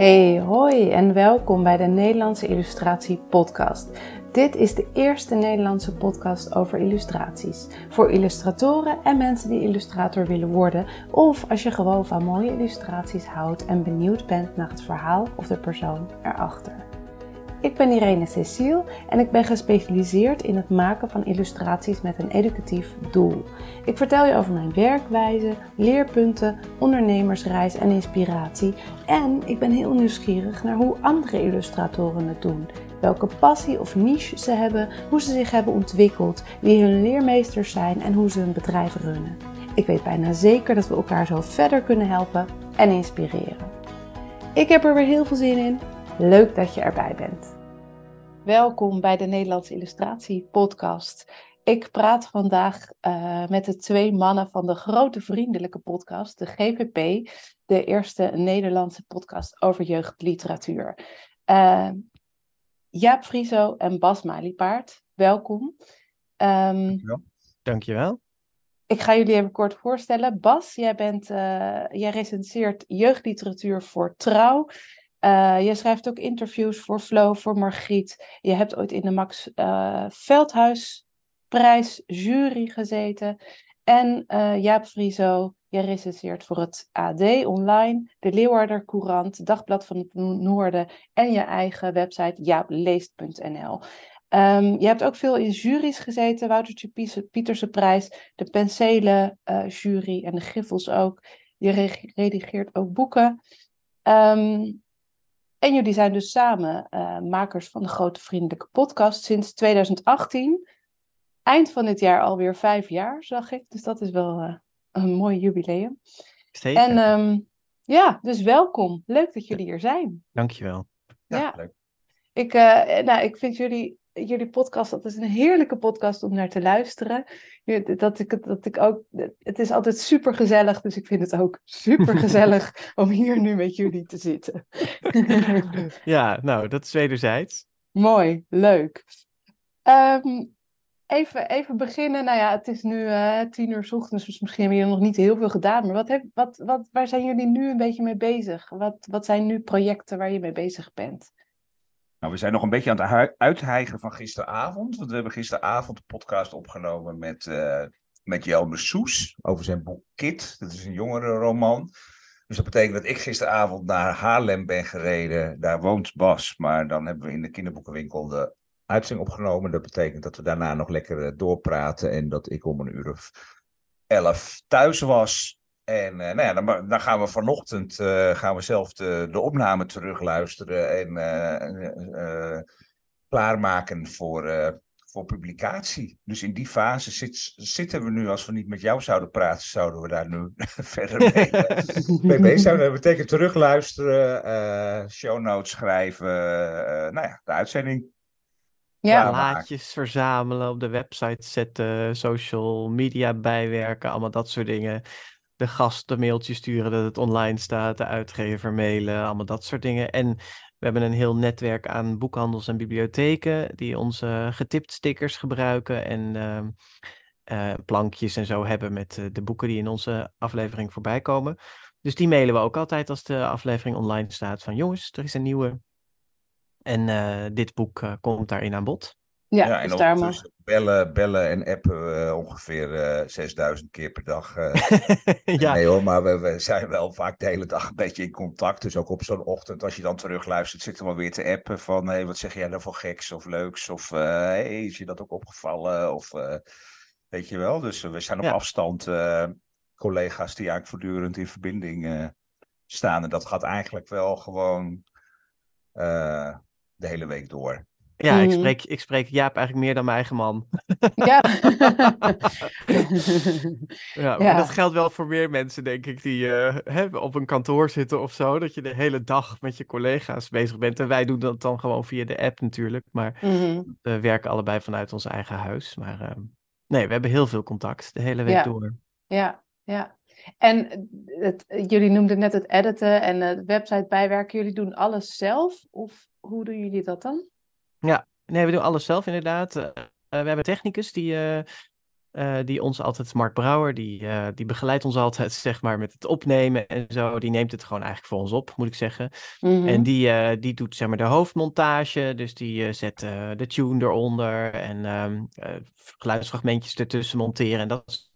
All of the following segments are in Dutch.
Hey, hoi en welkom bij de Nederlandse Illustratie Podcast. Dit is de eerste Nederlandse podcast over illustraties. Voor illustratoren en mensen die illustrator willen worden, of als je gewoon van mooie illustraties houdt en benieuwd bent naar het verhaal of de persoon erachter. Ik ben Irene Cecile en ik ben gespecialiseerd in het maken van illustraties met een educatief doel. Ik vertel je over mijn werkwijze, leerpunten, ondernemersreis en inspiratie. En ik ben heel nieuwsgierig naar hoe andere illustratoren het doen. Welke passie of niche ze hebben, hoe ze zich hebben ontwikkeld, wie hun leermeesters zijn en hoe ze hun bedrijf runnen. Ik weet bijna zeker dat we elkaar zo verder kunnen helpen en inspireren. Ik heb er weer heel veel zin in. Leuk dat je erbij bent. Welkom bij de Nederlandse Illustratie Podcast. Ik praat vandaag uh, met de twee mannen van de grote vriendelijke podcast, de GVP, de eerste Nederlandse podcast over jeugdliteratuur. Uh, Jaap Frieso en Bas Maliepaard, welkom. Um, Dankjewel. Dankjewel. Ik ga jullie even kort voorstellen. Bas, jij, bent, uh, jij recenseert jeugdliteratuur voor Trouw. Uh, je schrijft ook interviews voor Flow, voor Margriet. Je hebt ooit in de Max uh, Veldhuisprijs jury gezeten. En uh, Jaap Frieso, je recenseert voor het AD online, de Leeuwarder Courant, Dagblad van het Noorden en je eigen website jaapleest.nl. Ehm, je hebt ook veel in juries gezeten, Woutertje Pieterse prijs, de Penselen jury en de Griffels ook. Je redigeert ook boeken. Um, en jullie zijn dus samen uh, makers van de Grote Vriendelijke Podcast sinds 2018. Eind van dit jaar alweer vijf jaar, zag ik. Dus dat is wel uh, een mooi jubileum. Zeker. En um, ja, dus welkom. Leuk dat jullie hier zijn. Dankjewel. Ja, ja. leuk. Ik, uh, nou, ik vind jullie jullie podcast, dat is een heerlijke podcast om naar te luisteren. Dat ik, dat ik ook, het is altijd super gezellig, dus ik vind het ook super gezellig om hier nu met jullie te zitten. ja, nou, dat is wederzijds. Mooi, leuk. Um, even, even beginnen. Nou ja, het is nu uh, tien uur ochtends, dus misschien hebben jullie nog niet heel veel gedaan. Maar wat heb, wat, wat, waar zijn jullie nu een beetje mee bezig? Wat, wat zijn nu projecten waar je mee bezig bent? Nou, we zijn nog een beetje aan het uithijgen van gisteravond. Want we hebben gisteravond een podcast opgenomen met, uh, met Jelme Soes over zijn boek Kit. Dat is een jongerenroman. Dus dat betekent dat ik gisteravond naar Haarlem ben gereden. Daar woont Bas, maar dan hebben we in de kinderboekenwinkel de uitzending opgenomen. Dat betekent dat we daarna nog lekker eh, doorpraten en dat ik om een uur of elf thuis was. En uh, nou ja, dan, dan, gaan we vanochtend uh, gaan we zelf de, de opname terugluisteren en uh, klaarmaken voor, voor publicatie. Dus in die fase zit, zitten we nu, als we niet met jou zouden praten, zouden we daar nu verder mee, mee bezig zijn. Dat betekent terugluisteren, show notes schrijven, nou ja, de uitzending ja. Plaatjes verzamelen, op de website zetten, social media bijwerken, allemaal dat soort dingen de gasten mailtje sturen dat het online staat, de uitgever mailen, allemaal dat soort dingen. En we hebben een heel netwerk aan boekhandels en bibliotheken die onze getipt stickers gebruiken en uh, plankjes en zo hebben met uh, de boeken die in onze aflevering voorbij komen. Dus die mailen we ook altijd als de aflevering online staat van jongens, er is een nieuwe. En dit boek komt daarin aan bod. Ja, ja dus daar maar. Bellen, bellen en appen uh, ongeveer uh, 6000 keer per dag. Uh, ja. Nee hoor, maar we, we, zijn wel vaak de hele dag een beetje in contact. Dus ook op zo'n ochtend, als je dan terugluistert, zitten we weer te appen van... Hey, wat zeg jij nou voor geks of leuks? Of hey, is je dat ook opgevallen? Of weet je wel, dus we zijn op ja. afstand collega's die eigenlijk voortdurend in verbinding staan. En dat gaat eigenlijk wel gewoon de hele week door. Ja, ik, mhm. spreek, ik spreek Jaap eigenlijk meer dan mijn eigen man. Ja. ja, maar dat geldt wel voor meer mensen, denk ik, die uh, op een kantoor zitten of zo. Dat je de hele dag met je collega's bezig bent. En wij doen dat dan gewoon via de app natuurlijk. Maar mhm. we werken allebei vanuit ons eigen huis. Maar uh, nee, we hebben heel veel contact de hele week ja. door. Ja, ja. En het, jullie noemden net het editen en het website bijwerken. Jullie doen alles zelf? Of hoe doen jullie dat dan? Ja, nee, we doen alles zelf inderdaad. Uh, we hebben technicus die, uh, Uh, die ons altijd, Mark Brouwer, die, die begeleidt ons altijd, zeg maar, met het opnemen en zo. Die neemt het gewoon eigenlijk voor ons op, moet ik zeggen. Mm -hmm. En die, die doet, zeg maar, de hoofdmontage. Dus die zet de tune eronder en um, geluidsfragmentjes ertussen monteren. En dat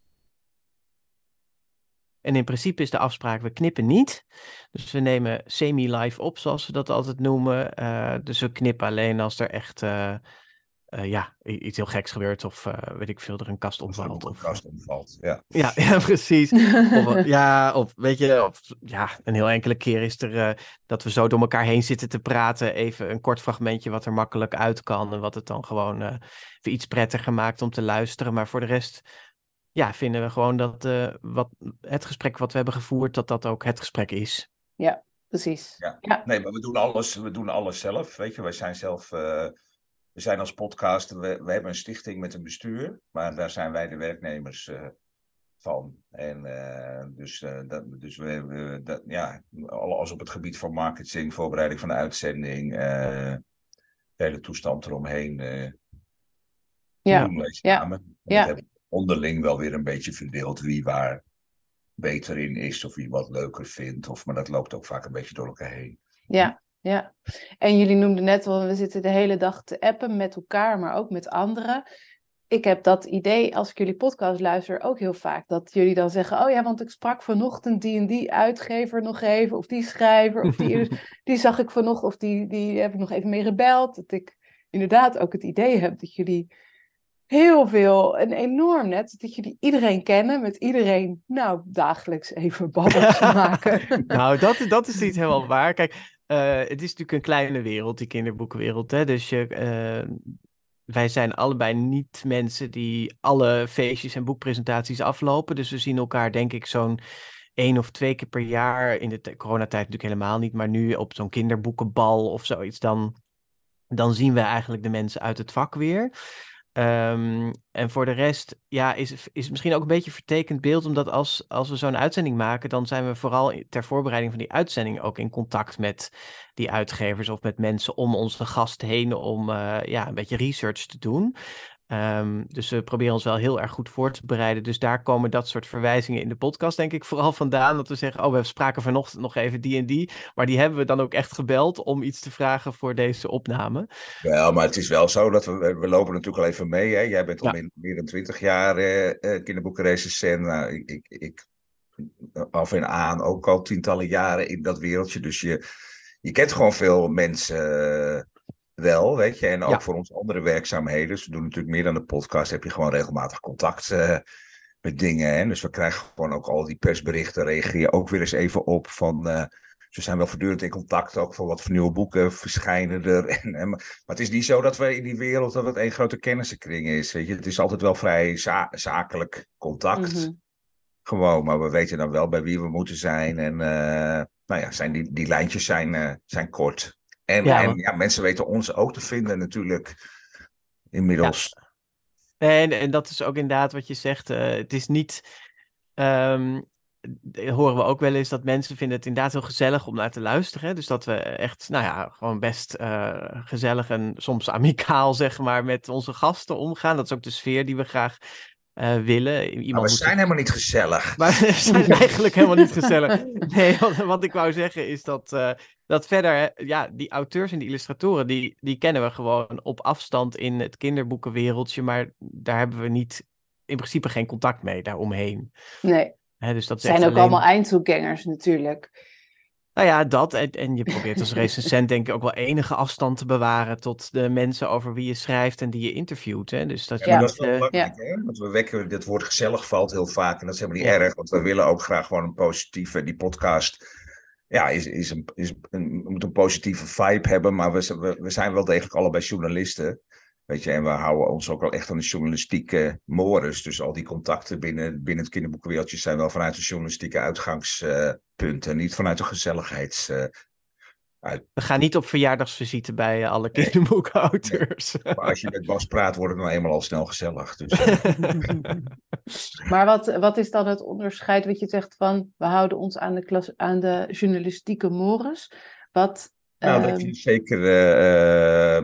en in principe is de afspraak, we knippen niet. Dus we nemen semi-live op, zoals we dat altijd noemen. dus we knippen alleen als er echt uh, ja, iets heel geks gebeurt of weet ik veel, er een kast omvalt. Of een kast omvalt, ja. Ja, ja precies. of, ja, of weet je, of, ja, een heel enkele keer is er dat we zo door elkaar heen zitten te praten. Even een kort fragmentje wat er makkelijk uit kan en wat het dan gewoon iets prettiger maakt om te luisteren. Maar voor de rest, ja, vinden we gewoon dat wat, het gesprek wat we hebben gevoerd, dat dat ook het gesprek is. Ja, precies. Ja. ja. Nee, maar we doen alles, we doen alles zelf, weet je. Wij zijn zelf we zijn als podcast, we, we hebben een stichting met een bestuur, maar daar zijn wij de werknemers uh, van. En uh, dus, uh, dat, dus we, we dat, ja, alles op het gebied van marketing, voorbereiding van de uitzending, de hele toestand eromheen. ja, ja. ja. Onderling wel weer een beetje verdeeld wie waar beter in is of wie wat leuker vindt. Of, maar dat loopt ook vaak een beetje door elkaar heen. Ja, ja, en jullie noemden net wel, we zitten de hele dag te appen met elkaar, maar ook met anderen. Ik heb dat idee, als ik jullie podcast luister, ook heel vaak. Dat jullie dan zeggen, oh ja, want ik sprak vanochtend die en die uitgever nog even, of die schrijver, of die, die zag ik vanochtend, of die, die heb ik nog even mee gebeld. Dat ik inderdaad ook het idee heb dat jullie heel veel, en enorm net, dat jullie iedereen kennen, met iedereen, nou, dagelijks even babbels maken. nou, dat, dat is niet helemaal waar. Kijk, uh, het is natuurlijk een kleine wereld, die kinderboekenwereld. Hè? Dus je, uh, wij zijn allebei niet mensen die alle feestjes en boekpresentaties aflopen. Dus we zien elkaar, denk ik, zo'n één of twee keer per jaar. In de coronatijd natuurlijk helemaal niet, maar nu op zo'n kinderboekenbal of zoiets. Dan, dan zien we eigenlijk de mensen uit het vak weer. Um, en voor de rest, ja, is, is misschien ook een beetje een vertekend beeld, omdat als, als we zo'n uitzending maken, dan zijn we vooral ter voorbereiding van die uitzending ook in contact met die uitgevers of met mensen om onze gast heen om uh, ja, een beetje research te doen. Um, dus we proberen ons wel heel erg goed voor te bereiden. Dus daar komen dat soort verwijzingen in de podcast, denk ik, vooral vandaan. Dat we zeggen, oh, we spraken vanochtend nog even die en die. Maar die hebben we dan ook echt gebeld om iets te vragen voor deze opname. Wel, maar het is wel zo dat we, we lopen natuurlijk al even mee. Hè? Jij bent al ja. meer dan twintig jaar eh, eh kinderboekenrecensent. Nou, ik, ik, ik af en aan ook al tientallen jaren in dat wereldje. Dus je, je kent gewoon veel mensen wel, weet je. En ook voor onze andere werkzaamheden. Dus we doen natuurlijk meer dan de podcast. Heb je gewoon regelmatig contact uh, met dingen. Hè? Dus we krijgen gewoon ook al die persberichten. Reageer je ook weer eens even op van... Uh, ze zijn wel voortdurend in contact ook voor wat voor nieuwe boeken verschijnen er. En, en, maar het is niet zo dat we in die wereld dat het één grote kennissenkring is. Weet je? Het is altijd wel vrij za zakelijk contact. Mm -hmm. Gewoon, maar we weten dan wel bij wie we moeten zijn. En uh, nou ja, zijn die, die lijntjes zijn, zijn kort. En, ja, en ja, mensen weten ons ook te vinden natuurlijk inmiddels. Ja. En, en dat is ook inderdaad wat je zegt. Uh, het is niet. Um, horen we ook wel eens dat mensen vinden het inderdaad heel gezellig om naar te luisteren. Dus dat we echt, nou ja, gewoon best uh, gezellig en soms amicaal, zeg maar, met onze gasten omgaan. Dat is ook de sfeer die we graag uh, willen. Iemand maar we zijn helemaal niet gezellig. Maar we zijn eigenlijk helemaal niet gezellig. Nee, wat, wat ik wou zeggen is dat, uh, dat verder, ja, die auteurs en die illustratoren, die, die kennen we gewoon op afstand in het kinderboekenwereldje, maar daar hebben we niet, in principe geen contact mee daaromheen. Nee. Hè, dus dat zijn ook alleen... allemaal eindtoegangers natuurlijk. Nou ja, dat. En, en je probeert als recensent denk ik ook wel enige afstand te bewaren tot de mensen over wie je schrijft en die je interviewt. Hè? Dus dat, ja, je dat is wel belangrijk, ja. hè? Want we wekken, dit woord gezellig valt heel vaak en dat is helemaal niet erg, want we willen ook graag gewoon een positieve, die podcast ja, is, is een, is een, moet een positieve vibe hebben, maar we, we, we zijn wel degelijk allebei journalisten. Weet je, en we houden ons ook wel echt aan de journalistieke mores. Dus al die contacten binnen, binnen het kinderboekenwereldje zijn wel vanuit de journalistieke uitgangspunten. niet vanuit de gezelligheids. Uit... We gaan niet op verjaardagsvisite bij alle kinderboekauteurs. Nee. Maar als je met Bas praat, wordt het nou eenmaal al snel gezellig. Dus... maar wat, wat is dan het onderscheid wat je zegt van... we houden ons aan de, klas, aan de journalistieke mores. Wat Nou, dat je zeker uh,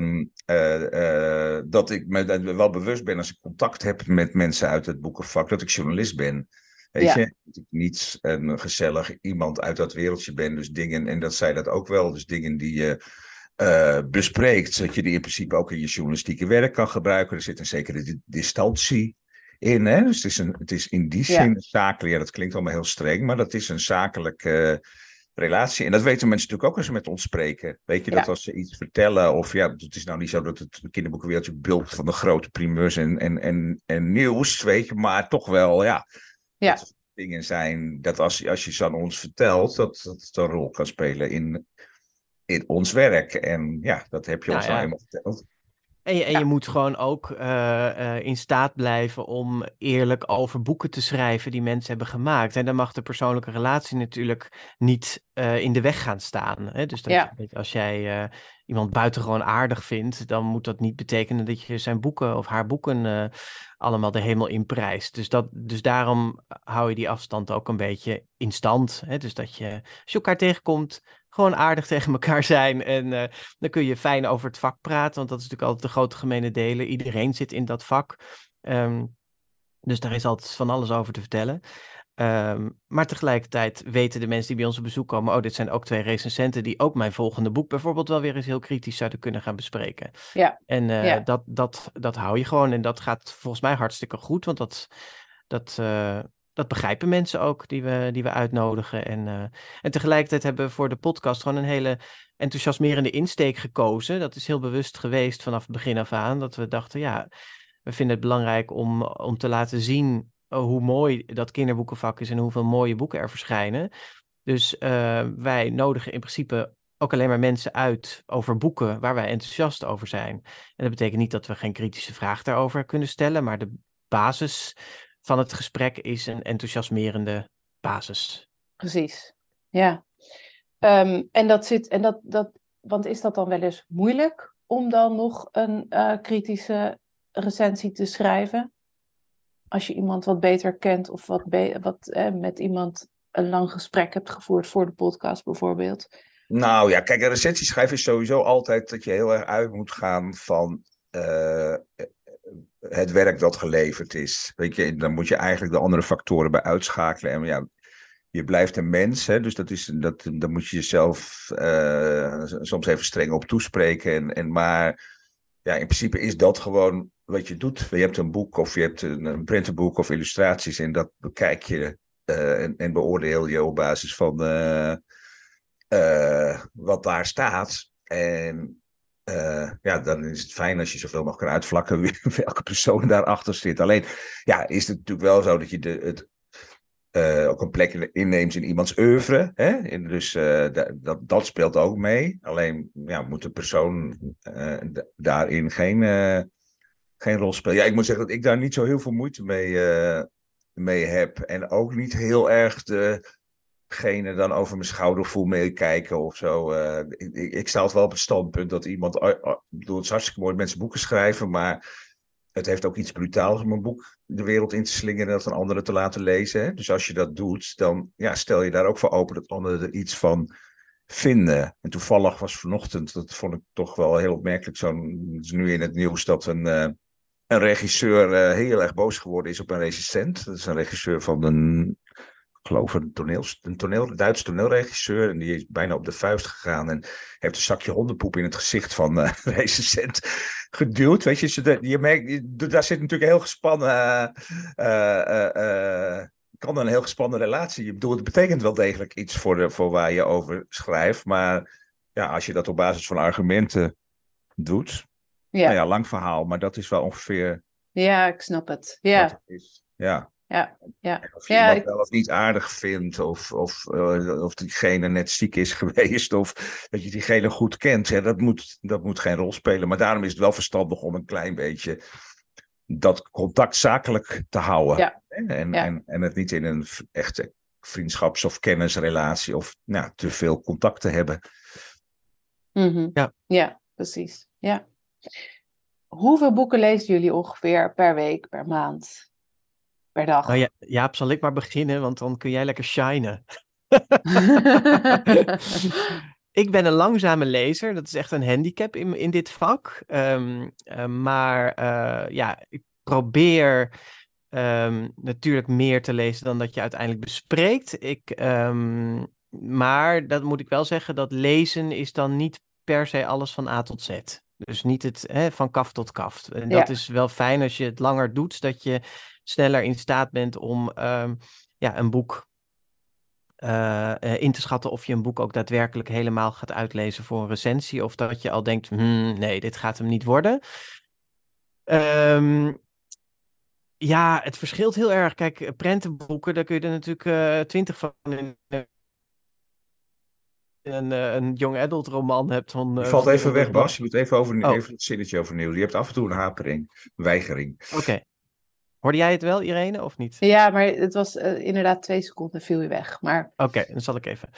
uh, dat ik me wel bewust ben als ik contact heb met mensen uit het boekenvak, dat ik journalist ben. Weet je, dat ik niet een gezellig iemand uit dat wereldje ben. Dus dingen, en dat zij dat ook wel, dus dingen die je bespreekt, zodat je die in principe ook in je journalistieke werk kan gebruiken. Er zit een zekere distantie in. Hè? Dus het is, een, het is in die zin ja. zakelijk, ja, dat klinkt allemaal heel streng, maar dat is een zakelijke relatie. En dat weten mensen natuurlijk ook als ze met ons spreken. Weet je, dat als ze iets vertellen, of ja, het is nou niet zo dat het kinderboekenwereldje bult van de grote primeurs en, en, en, en nieuws, weet je, maar toch wel, ja. Ja. dingen zijn dat als, als je ze aan ons vertelt, dat, dat het een rol kan spelen in, in ons werk. En ja, dat heb je ons nou eenmaal verteld. En je, en je moet gewoon ook uh, uh, in staat blijven om eerlijk over boeken te schrijven die mensen hebben gemaakt. En dan mag de persoonlijke relatie natuurlijk niet uh, in de weg gaan staan. Hè? Dus dat, ja. als jij iemand buitengewoon aardig vindt, dan moet dat niet betekenen dat je zijn boeken of haar boeken allemaal de hemel in prijst. Dus, dat, dus daarom hou je die afstand ook een beetje in stand. Hè? Dus dat je, als je elkaar tegenkomt, gewoon aardig tegen elkaar zijn. En uh, dan kun je fijn over het vak praten, want dat is natuurlijk altijd de grote gemene delen. Iedereen zit in dat vak. Um, dus daar is altijd van alles over te vertellen. Um, maar tegelijkertijd weten de mensen die bij ons op bezoek komen, oh, dit zijn ook twee recensenten die ook mijn volgende boek bijvoorbeeld wel weer eens heel kritisch zouden kunnen gaan bespreken. Ja. En uh, ja. Dat, dat, dat hou je gewoon en dat gaat volgens mij hartstikke goed, want dat, dat, uh, dat begrijpen mensen ook die we, die we uitnodigen. En, uh, en tegelijkertijd hebben we voor de podcast gewoon een hele enthousiasmerende insteek gekozen. Dat is heel bewust geweest vanaf het begin af aan. Dat we dachten, ja, we vinden het belangrijk om, om te laten zien hoe mooi dat kinderboekenvak is en hoeveel mooie boeken er verschijnen. Dus uh, wij nodigen in principe ook alleen maar mensen uit over boeken waar wij enthousiast over zijn. En dat betekent niet dat we geen kritische vraag daarover kunnen stellen, maar de basis van het gesprek is een enthousiasmerende basis. Precies, ja. Um, en dat zit, en dat, dat, want is dat dan wel eens moeilijk om dan nog een uh, kritische recensie te schrijven? Als je iemand wat beter kent of wat, wat eh, met iemand een lang gesprek hebt gevoerd voor de podcast bijvoorbeeld. Nou ja, kijk, een recensie schrijven is sowieso altijd dat je heel erg uit moet gaan van uh, het werk dat geleverd is. Weet je, dan moet je eigenlijk de andere factoren bij uitschakelen. En ja, je blijft een mens, hè, dus dat is, dat, daar moet je jezelf uh, soms even streng op toespreken. En, en, maar ja, in principe is dat gewoon wat je doet. Je hebt een boek of je hebt een, een printerboek of illustraties en dat bekijk je uh, en, beoordeel je op basis van uh, wat daar staat. En ja, dan is het fijn als je zoveel mogelijk kan uitvlakken welke persoon daarachter zit. Alleen, ja, is het natuurlijk wel zo dat je de, het uh, ook een plek inneemt in iemands oeuvre. Hè? Dus uh, dat, dat speelt ook mee. Alleen ja, moet de persoon daarin geen, geen rol spelen. Ja, ik moet zeggen dat ik daar niet zo heel veel moeite mee, mee heb. En ook niet heel erg de gene dan over mijn schouder voel meekijken of zo. Ik, ik, sta wel op het standpunt dat iemand. Bedoel, het hartstikke mooi mensen boeken schrijven, maar het heeft ook iets brutaals om een boek de wereld in te slingeren en dat een andere te laten lezen. Hè? Dus als je dat doet, dan ja, stel je daar ook voor open dat anderen er iets van vinden. En toevallig was vanochtend, dat vond ik toch wel heel opmerkelijk, zo'n is nu in het nieuws dat een. een regisseur heel erg boos geworden is op een recensent. Dat is een regisseur van een geloof een, toneel, een, toneel, Duitse toneelregisseur. En die is bijna op de vuist gegaan. En heeft een zakje hondenpoep in het gezicht van uh, recensent geduwd. Weet je, je, je merkt, daar zit natuurlijk een heel gespannen. Uh, uh, kan een heel gespannen relatie. Ik bedoel, het betekent wel degelijk iets voor, de, voor waar je over schrijft. Maar ja, als je dat op basis van argumenten doet. Ja, nou ja lang verhaal, maar dat is wel ongeveer. Ja, ik snap het. Ja. Het is. Ja. Ja, ja. Of je ja, ik... wel of niet aardig vindt, of, of, uh, of diegene net ziek is geweest, of dat je diegene goed kent. Ja, dat, moet, dat moet geen rol spelen. Maar daarom is het wel verstandig om een klein beetje dat contact zakelijk te houden. Ja. En, ja. en, en het niet in een echte vriendschaps- of kennisrelatie of nou, te veel contact te hebben. Mm -hmm. ja. ja, precies. Ja. Hoeveel boeken lezen jullie ongeveer per week, per maand? Per dag. Nou ja, Jaap, zal ik maar beginnen, want dan kun jij lekker shinen. ik ben een langzame lezer. Dat is echt een handicap in, in dit vak. Ehm, eh, maar uh, ja, ik probeer um, natuurlijk meer te lezen dan dat je uiteindelijk bespreekt. Ik, um, maar dat moet ik wel zeggen, dat lezen is dan niet per se alles van A tot Z. Dus niet het hè, van kaf tot kaf. En dat is wel fijn als je het langer doet, dat je sneller in staat bent om ja, een boek uh, in te schatten of je een boek ook daadwerkelijk helemaal gaat uitlezen voor een recensie. Of dat je al denkt, hmm, nee, dit gaat hem niet worden. Um, ja, het verschilt heel erg. Kijk, prentenboeken, daar kun je er natuurlijk uh, twintig van in. Een, een young adult roman hebt. Van, je valt even weg, Bas. Je moet even, over, oh. even het zinnetje overnieuw. Je hebt af en toe een hapering, weigering. Oké. Hoorde jij het wel, Irene, of niet? Ja, maar het was uh, inderdaad twee seconden viel je weg. Maar... Oké, dan zal ik even.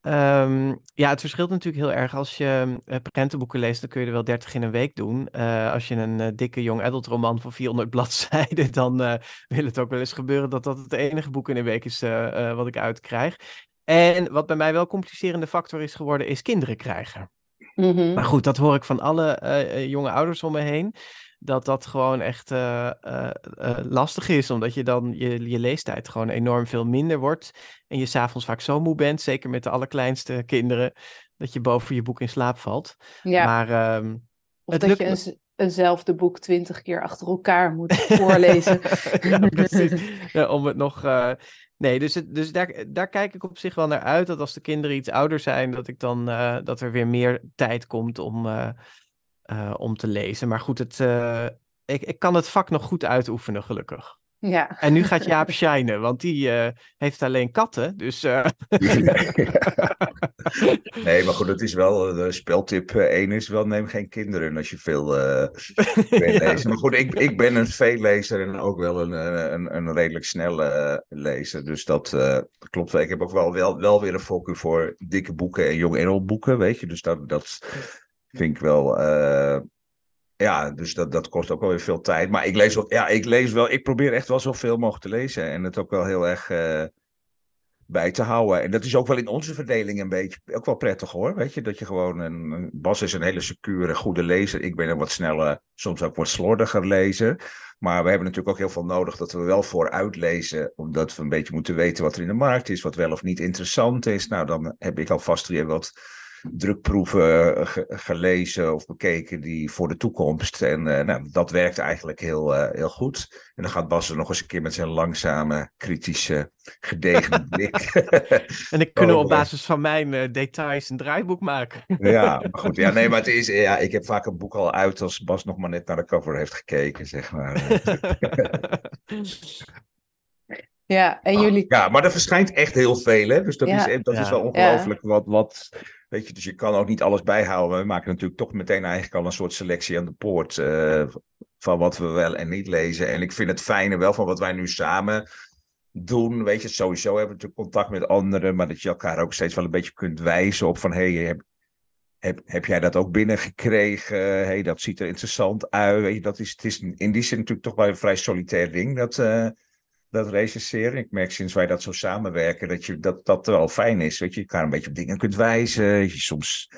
Um, ja, het verschilt natuurlijk heel erg. Als je uh, prentenboeken leest, dan kun je er wel 30 in een week doen. Uh, als je een uh, dikke young adult roman van 400 bladzijden, dan wil het ook wel eens gebeuren dat dat het enige boek in een week is wat ik uitkrijg. En wat bij mij wel complicerende factor is geworden, is kinderen krijgen. Mm -hmm. Maar goed, dat hoor ik van alle jonge ouders om me heen dat dat gewoon echt uh, uh, uh, lastig is. Omdat je dan je, je leestijd gewoon enorm veel minder wordt. En je s'avonds vaak zo moe bent, zeker met de allerkleinste kinderen, dat je boven je boek in slaap valt. Ja. Maar, um, of dat je een, eenzelfde boek twintig keer achter elkaar moet voorlezen. ja, om het nog. Nee, dus, het, dus daar, daar kijk ik op zich wel naar uit. Dat als de kinderen iets ouder zijn, dat ik dan dat er weer meer tijd komt om uh, om te lezen. Maar goed, het, ik, ik kan het vak nog goed uitoefenen, gelukkig. Ja. En nu gaat Jaap shinen, want die uh, heeft alleen katten. Dus, nee, maar goed, het is wel, de speltip 1 is wel, neem geen kinderen als je veel wil lezen. Maar goed, ik, ik ben een veellezer en ook wel een, een, een redelijk snelle lezer. Dus dat klopt. Ik heb ook wel, wel, wel weer een voorkeur voor dikke boeken en jong boeken, weet je. Dus dat, dat Vind ik wel. Ja, dus dat, dat kost ook wel weer veel tijd. Maar ik lees wel, ja, ik lees wel. Ik probeer echt wel zoveel mogelijk te lezen. En het ook wel heel erg uh, bij te houden. En dat is ook wel in onze verdeling een beetje ook wel prettig hoor. Weet je, dat je gewoon een. Bas is een hele secure, goede lezer. Ik ben een wat sneller, soms ook wat slordiger lezer. Maar we hebben natuurlijk ook heel veel nodig dat we wel vooruit lezen. Omdat we een beetje moeten weten wat er in de markt is. Wat wel of niet interessant is. Nou, dan heb ik alvast weer wat drukproeven eh, gelezen of bekeken die voor de toekomst. En uh, nou, dat werkt eigenlijk heel, uh, heel goed. En dan gaat Bas er nog eens een keer met zijn langzame, kritische, gedegen blik. en ik kunnen op basis van mijn uh, details een draaiboek maken. ja, maar goed. Ja, nee, maar het is, ja, ik heb vaak een boek al uit als Bas nog maar net naar de cover heeft gekeken, zeg maar. Ja, en jullie... Ja, maar er verschijnt echt heel veel, hè? Dus dat, is, dat is wel ongelooflijk wat, wat, Weet je, dus je kan ook niet alles bijhouden. We maken natuurlijk toch meteen eigenlijk al een soort selectie aan de poort uh, van wat we wel en niet lezen. En ik vind het fijne wel van wat wij nu samen doen. Weet je, sowieso hebben we natuurlijk contact met anderen, maar dat je elkaar ook steeds wel een beetje kunt wijzen op van hé, hey, heb, heb, heb jij dat ook binnengekregen? hey, dat ziet er interessant uit. Weet je, dat is, het is in die zin natuurlijk toch wel een vrij solitair ding. Dat, uh, dat recenseren. Ik merk sinds wij dat zo samenwerken dat je, dat, dat wel fijn is. Dat je elkaar een beetje op dingen kunt wijzen. Je soms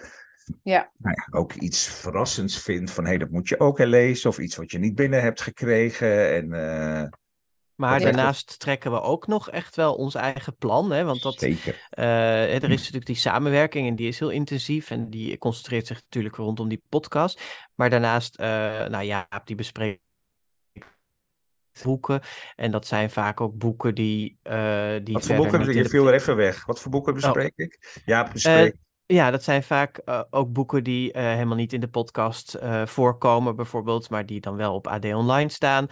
ja. Nou ja, ook iets verrassends vindt van hé, hey, dat moet je ook lezen. Of iets wat je niet binnen hebt gekregen. En, uh, maar daarnaast trekken we ook nog echt wel ons eigen plan. Hè? Want dat, Zeker. Uh, er is natuurlijk die samenwerking en die is heel intensief. En die concentreert zich natuurlijk rondom die podcast. Maar daarnaast, uh, nou ja, die bespreekt boeken. En dat zijn vaak ook boeken die. Uh, die Wat voor boeken? Je viel er even weg. Wat voor boeken oh. bespreek ik? Ja, bespreek. Uh, ja, dat zijn vaak uh, ook boeken die helemaal niet in de podcast voorkomen, bijvoorbeeld, maar die dan wel op AD Online staan.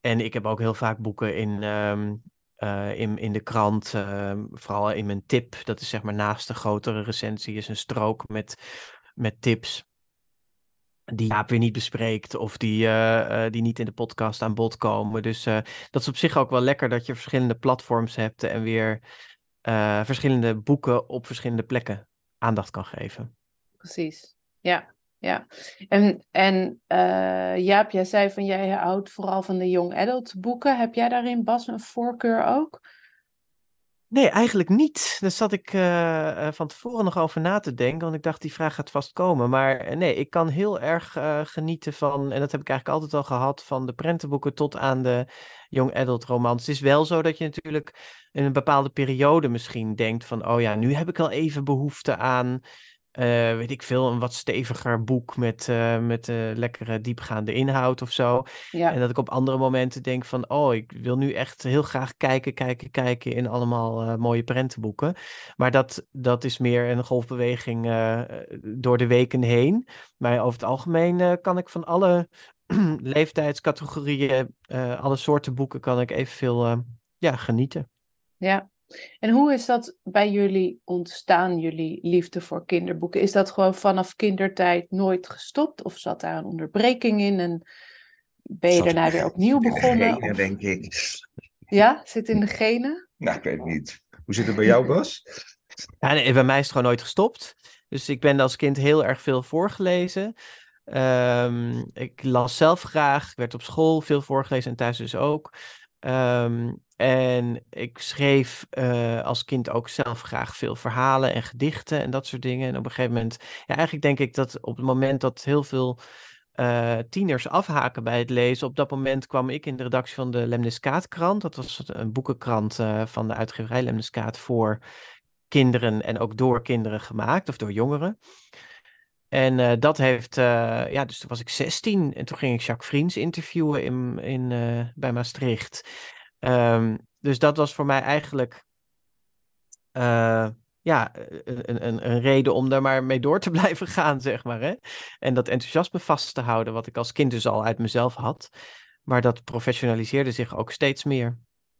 En ik heb ook heel vaak boeken in, um, in, in de krant, ehm, vooral in mijn tip. Dat is zeg maar naast de grotere recensie, is een strook met, met tips die Jaap weer niet bespreekt of die, uh, uh, die niet in de podcast aan bod komen. Dus uh, dat is op zich ook wel lekker dat je verschillende platforms hebt en weer verschillende boeken op verschillende plekken aandacht kan geven. Precies, ja. ja. En, en Jaap, jij zei van jij houdt vooral van de young adult boeken. Heb jij daarin, Bas, een voorkeur ook? Nee, eigenlijk niet. Daar zat ik uh, van tevoren nog over na te denken, want ik dacht die vraag gaat vast komen. Maar nee, ik kan heel erg genieten van, en dat heb ik eigenlijk altijd al gehad, van de prentenboeken tot aan de young adult romans. Het is wel zo dat je natuurlijk in een bepaalde periode misschien denkt van, oh ja, nu heb ik wel even behoefte aan uh, weet ik veel, een wat steviger boek met, uh, met uh, lekkere diepgaande inhoud of zo. Ja. En dat ik op andere momenten denk van, oh, ik wil nu echt heel graag kijken, kijken, kijken in allemaal mooie prentenboeken. Maar dat, dat is meer een golfbeweging door de weken heen. Maar over het algemeen kan ik van alle leeftijdscategorieën, alle soorten boeken, kan ik evenveel ja, genieten. Ja, en hoe is dat bij jullie ontstaan, jullie liefde voor kinderboeken? Is dat gewoon vanaf kindertijd nooit gestopt? Of zat daar een onderbreking in en ben je daarna weer opnieuw begonnen? Genen, of... denk ik. Ja, zit in de genen? Nou, ik weet niet. Hoe zit het bij jou, Bas? Ja, nee, bij mij is het gewoon nooit gestopt. Dus ik ben als kind heel erg veel voorgelezen. Um, ik las zelf graag, ik werd op school veel voorgelezen en thuis dus ook. Um, en ik schreef uh, als kind ook zelf graag veel verhalen en gedichten en dat soort dingen. En op een gegeven moment, ja, eigenlijk denk ik dat op het moment dat heel veel uh, tieners afhaken bij het lezen, op dat moment kwam ik in de redactie van de Lemniskaat-krant. Dat was een boekenkrant uh, van de uitgeverij Lemniskaat voor kinderen en ook door kinderen gemaakt, of door jongeren. En dat heeft, ja, dus toen was ik 16 en toen ging ik Jacques Vriends interviewen in, in, bij Maastricht. Um, dus dat was voor mij eigenlijk ja, een, een, een, reden om daar maar mee door te blijven gaan, zeg maar. Hè? En dat enthousiasme vast te houden, wat ik als kind dus al uit mezelf had. Maar dat professionaliseerde zich ook steeds meer.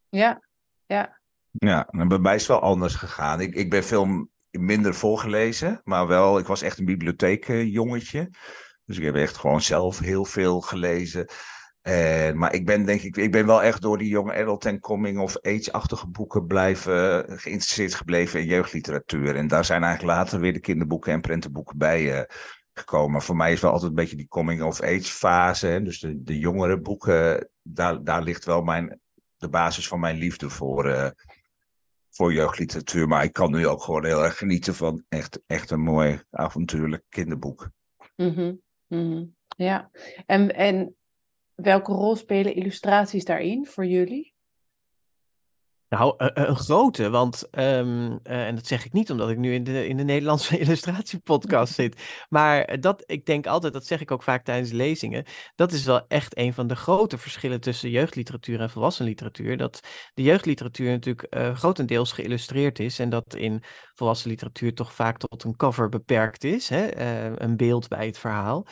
Ja, ja. Ja, en bij mij is het wel anders gegaan. Ik, ik ben veel minder voorgelezen, maar wel, ik was echt een bibliotheekjongetje. Dus ik heb echt gewoon zelf heel veel gelezen. En, maar ik ben denk ik, ik ben wel echt door die jonge adult en coming of age-achtige boeken blijven geïnteresseerd gebleven in jeugdliteratuur. En daar zijn eigenlijk later weer de kinderboeken en prentenboeken bij uh, gekomen. voor mij is wel altijd een beetje die coming of age fase. Dus de, de jongere boeken, daar, daar ligt wel mijn, de basis van mijn liefde voor, uh, voor jeugdliteratuur. Maar ik kan nu ook gewoon heel erg genieten van echt, echt een mooi avontuurlijk kinderboek. Mm -hmm. Ja, en, en welke rol spelen illustraties daarin voor jullie? Nou, een grote, want, um, uh, en dat zeg ik niet omdat ik nu in de, in de Nederlandse illustratiepodcast zit, maar dat, ik denk altijd, dat zeg ik ook vaak tijdens lezingen, dat is wel echt een van de grote verschillen tussen jeugdliteratuur en volwassenliteratuur, dat de jeugdliteratuur natuurlijk grotendeels geïllustreerd is en dat in volwassen literatuur toch vaak tot een cover beperkt is, hè? Een beeld bij het verhaal.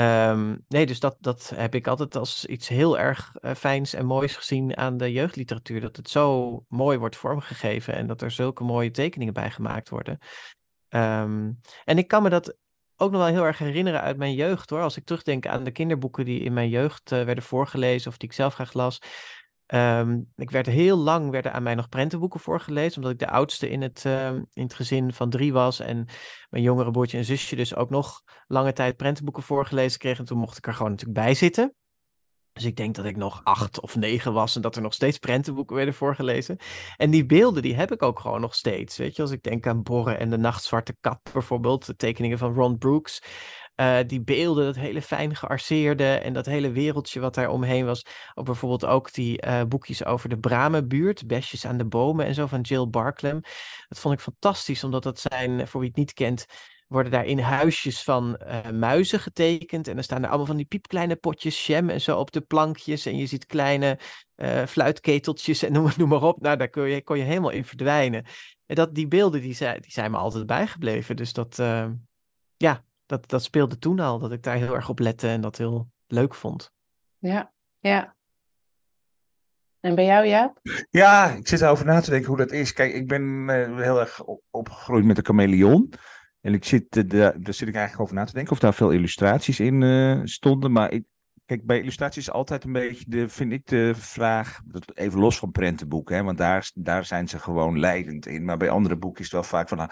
Um, nee, dus dat, dat heb ik altijd als iets heel erg uh, fijns en moois gezien aan de jeugdliteratuur. Dat het zo mooi wordt vormgegeven en dat er zulke mooie tekeningen bij gemaakt worden. Um, en ik kan me dat ook nog wel heel erg herinneren uit mijn jeugd hoor. Als ik terugdenk aan de kinderboeken die in mijn jeugd uh, werden voorgelezen of die ik zelf graag las. Um, ik werd heel lang werden aan mij nog prentenboeken voorgelezen, omdat ik de oudste in het, uh, in het gezin van drie was. En mijn jongere broertje en zusje dus ook nog lange tijd prentenboeken voorgelezen kregen. En toen mocht ik er gewoon natuurlijk bij zitten. Dus ik denk dat ik nog acht of negen was en dat er nog steeds prentenboeken werden voorgelezen. En die beelden die heb ik ook gewoon nog steeds. Weet je, als ik denk aan Borren en de Nachtzwarte Kat bijvoorbeeld, de tekeningen van Ron Brooks. Uh, die beelden, dat hele fijn gearseerde en dat hele wereldje wat daar omheen was. Ook bijvoorbeeld ook die uh, boekjes over de Bramenbuurt, Besjes aan de bomen en zo van Jill Barklem. Dat vond ik fantastisch, omdat dat zijn, voor wie het niet kent, worden daar in huisjes van muizen getekend. En dan staan er allemaal van die piepkleine potjes jam en zo op de plankjes. En je ziet kleine fluitketeltjes en noem, noem, maar op. Nou, daar kon je, kon je helemaal in verdwijnen. En dat, die beelden die zijn, die zijn me altijd bijgebleven. Dus dat, ja, dat, dat speelde toen al, dat ik daar heel erg op lette en dat heel leuk vond. Ja, ja. En bij jou, Jaap? Ja, ik zit erover na te denken hoe dat is. Kijk, ik ben uh, heel erg opgegroeid met de chameleon. En ik zit, uh, daar zit ik eigenlijk over na te denken of daar veel illustraties in uh, stonden. Maar ik, kijk, bij illustraties is altijd een beetje, de, vind ik de vraag, even los van prentenboeken, hè, want daar, daar zijn ze gewoon leidend in. Maar bij andere boeken is het wel vaak van, nou,